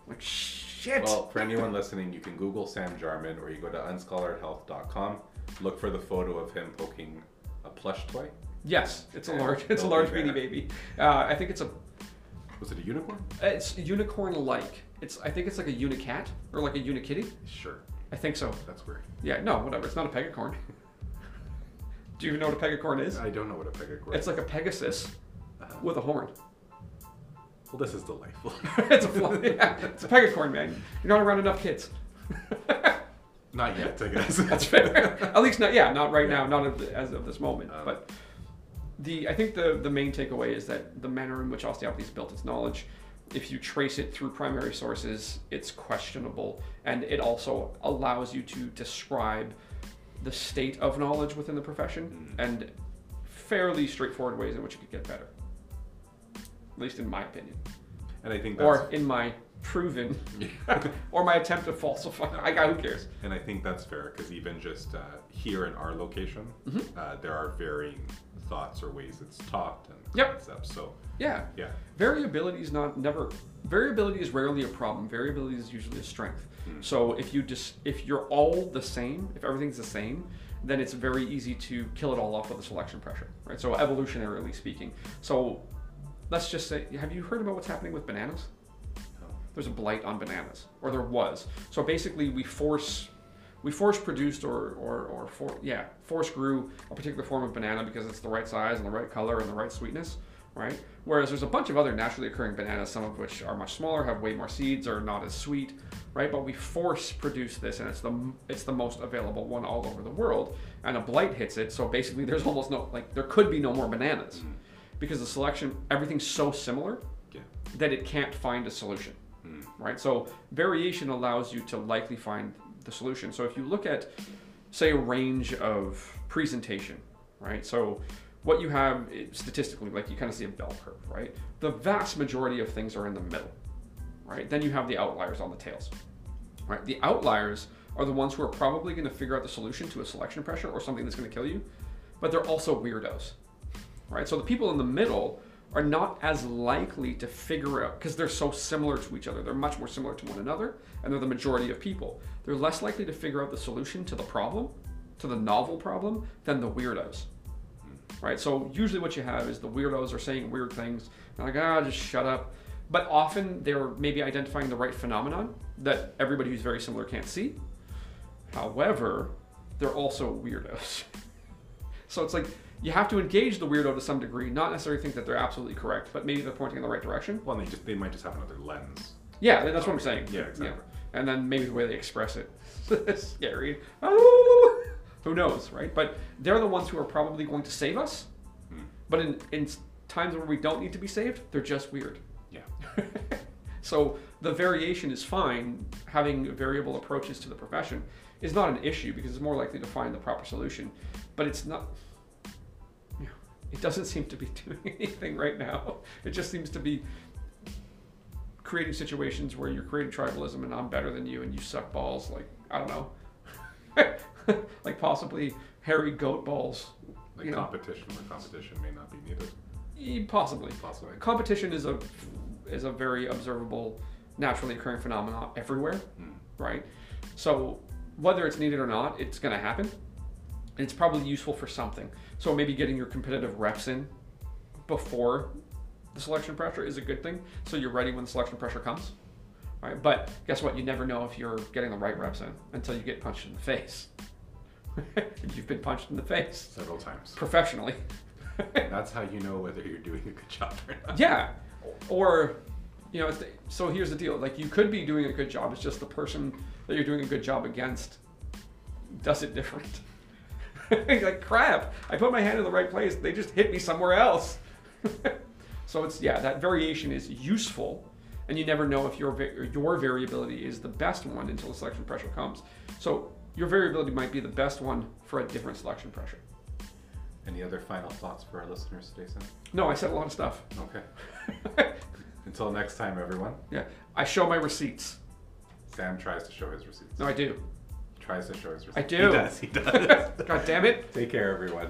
Speaker 2: Like shit.
Speaker 1: Well, for anyone listening, you can Google Sam Jarman or you go to unscholaredhealth.com, look for the photo of him poking a plush toy.
Speaker 2: yes, it's a large it's a large
Speaker 1: be
Speaker 2: beanie baby. Uh, I think it's a
Speaker 1: Was it a unicorn?
Speaker 2: it's unicorn like. It's I think it's like a unicat or like a unikitty.
Speaker 1: Sure.
Speaker 2: I think so.
Speaker 1: That's weird.
Speaker 2: Yeah, no, whatever. It's not a pegacorn. Do you even know what a pegacorn is?
Speaker 1: I don't know what a pegacorn is.
Speaker 2: It's like a pegasus
Speaker 1: Uh-huh.
Speaker 2: with a horn.
Speaker 1: Well, this is delightful.
Speaker 2: it's a fly. Yeah, it's a pegacorn, man. You're not around enough kids.
Speaker 1: Not yet, I guess.
Speaker 2: That's fair. At least not. Yeah, not right now. Not of the- as of this moment.
Speaker 1: Um,
Speaker 2: but the I think the the main takeaway is that the manner in which osteopathy has built its knowledge, if you trace it through primary sources, it's questionable, and it also allows you to describe the state of knowledge within the profession and fairly straightforward ways in which it could get better. At least in my opinion,
Speaker 1: And I think that's
Speaker 2: or in my proven, or my attempt to falsify. I got who cares.
Speaker 1: And I think that's fair because even just uh, here in our location,
Speaker 2: Mm-hmm.
Speaker 1: uh, there are varying thoughts or ways it's taught and
Speaker 2: Yep.
Speaker 1: concepts. So
Speaker 2: Yeah.
Speaker 1: yeah,
Speaker 2: Variability is not never. Variability is rarely a problem. Variability is usually a strength. So if you just if you're all the same, if everything's the same, then it's very easy to kill it all off with a selection pressure, right? So evolutionarily speaking. So let's just say, have you heard about what's happening with bananas? There's a blight on bananas, or there was. So basically, we force we force produced or or or for yeah force grew a particular form of banana because it's the right size and the right color and the right sweetness, right? Whereas there's a bunch of other naturally occurring bananas, some of which are much smaller, have way more seeds, are not as sweet, right? But we force produce this, and it's the it's the most available one all over the world. And a blight hits it, so basically there's almost no like there could be no more bananas mm. Because the selection everything's so similar
Speaker 1: yeah,
Speaker 2: that it can't find a solution, right? So variation allows you to likely find the solution. So if you look at, say, a range of presentation, right? So what you have eh, statistically, like you kind of see a bell curve, right? The vast majority of things are in the middle, right? Then you have the outliers on the tails, right? The outliers are the ones who are probably going to figure out the solution to a selection pressure or something that's going to kill you, but they're also weirdos, right? So the people in the middle are not as likely to figure out because they're so similar to each other. They're much more similar to one another, and they're the majority of people. They're less likely to figure out the solution to the problem, to the novel problem, than the weirdos. Right? So usually what you have is the weirdos are saying weird things. They're like, ah, just shut up. But often they're maybe identifying the right phenomenon that everybody who's very similar can't see. However, they're also weirdos. So it's like you have to engage the weirdo to some degree, not necessarily think that they're absolutely correct, but maybe they're pointing in the right direction.
Speaker 1: well, they just they might just have another lens.
Speaker 2: Yeah, that's what I'm saying.
Speaker 1: Yeah, exactly.
Speaker 2: And then maybe the way they express it, is scary. Oh, who knows, right? But they're the ones who are probably going to save us. Hmm. But in in times where we don't need to be saved, they're just weird.
Speaker 1: Yeah,
Speaker 2: So the variation is fine. Having variable approaches to the profession is not an issue because it's more likely to find the proper solution. But it's not. It doesn't seem to be doing anything right now. It just seems to be creating situations where you're creating tribalism and I'm better than you and you suck balls. Like I don't know, like possibly hairy goat balls.
Speaker 1: like
Speaker 2: You know.
Speaker 1: competition where competition may not be needed.
Speaker 2: Possibly.
Speaker 1: Possibly.
Speaker 2: competition is a is a very observable naturally occurring phenomenon everywhere hmm. right so whether it's needed or not it's going to happen And it's probably useful for something so maybe getting your competitive reps in before the selection pressure is a good thing so you're ready when the selection pressure comes right but guess what you never know if you're getting the right reps in until you get punched in the face you've been punched in the face
Speaker 1: Several times.
Speaker 2: professionally
Speaker 1: That's how you know whether you're doing a good job or not.
Speaker 2: Yeah, or you know, so here's the deal: like you could be doing a good job. It's just the person that you're doing a good job against does it different. like crap! I put my hand in the right place. They just hit me somewhere else. so it's yeah, that variation is useful, and you never know if your your variability is the best one until the selection pressure comes. So your variability might be the best one for a different selection pressure.
Speaker 1: Any other final thoughts for our listeners today, Sam?
Speaker 2: No, I said a lot of stuff.
Speaker 1: Okay. Until next time, everyone.
Speaker 2: Yeah, I show my receipts.
Speaker 1: Sam tries to show his receipts.
Speaker 2: No, I do.
Speaker 1: Tries to show his receipts.
Speaker 2: I do.
Speaker 1: He does. He does.
Speaker 2: God damn it.
Speaker 1: Take care, everyone.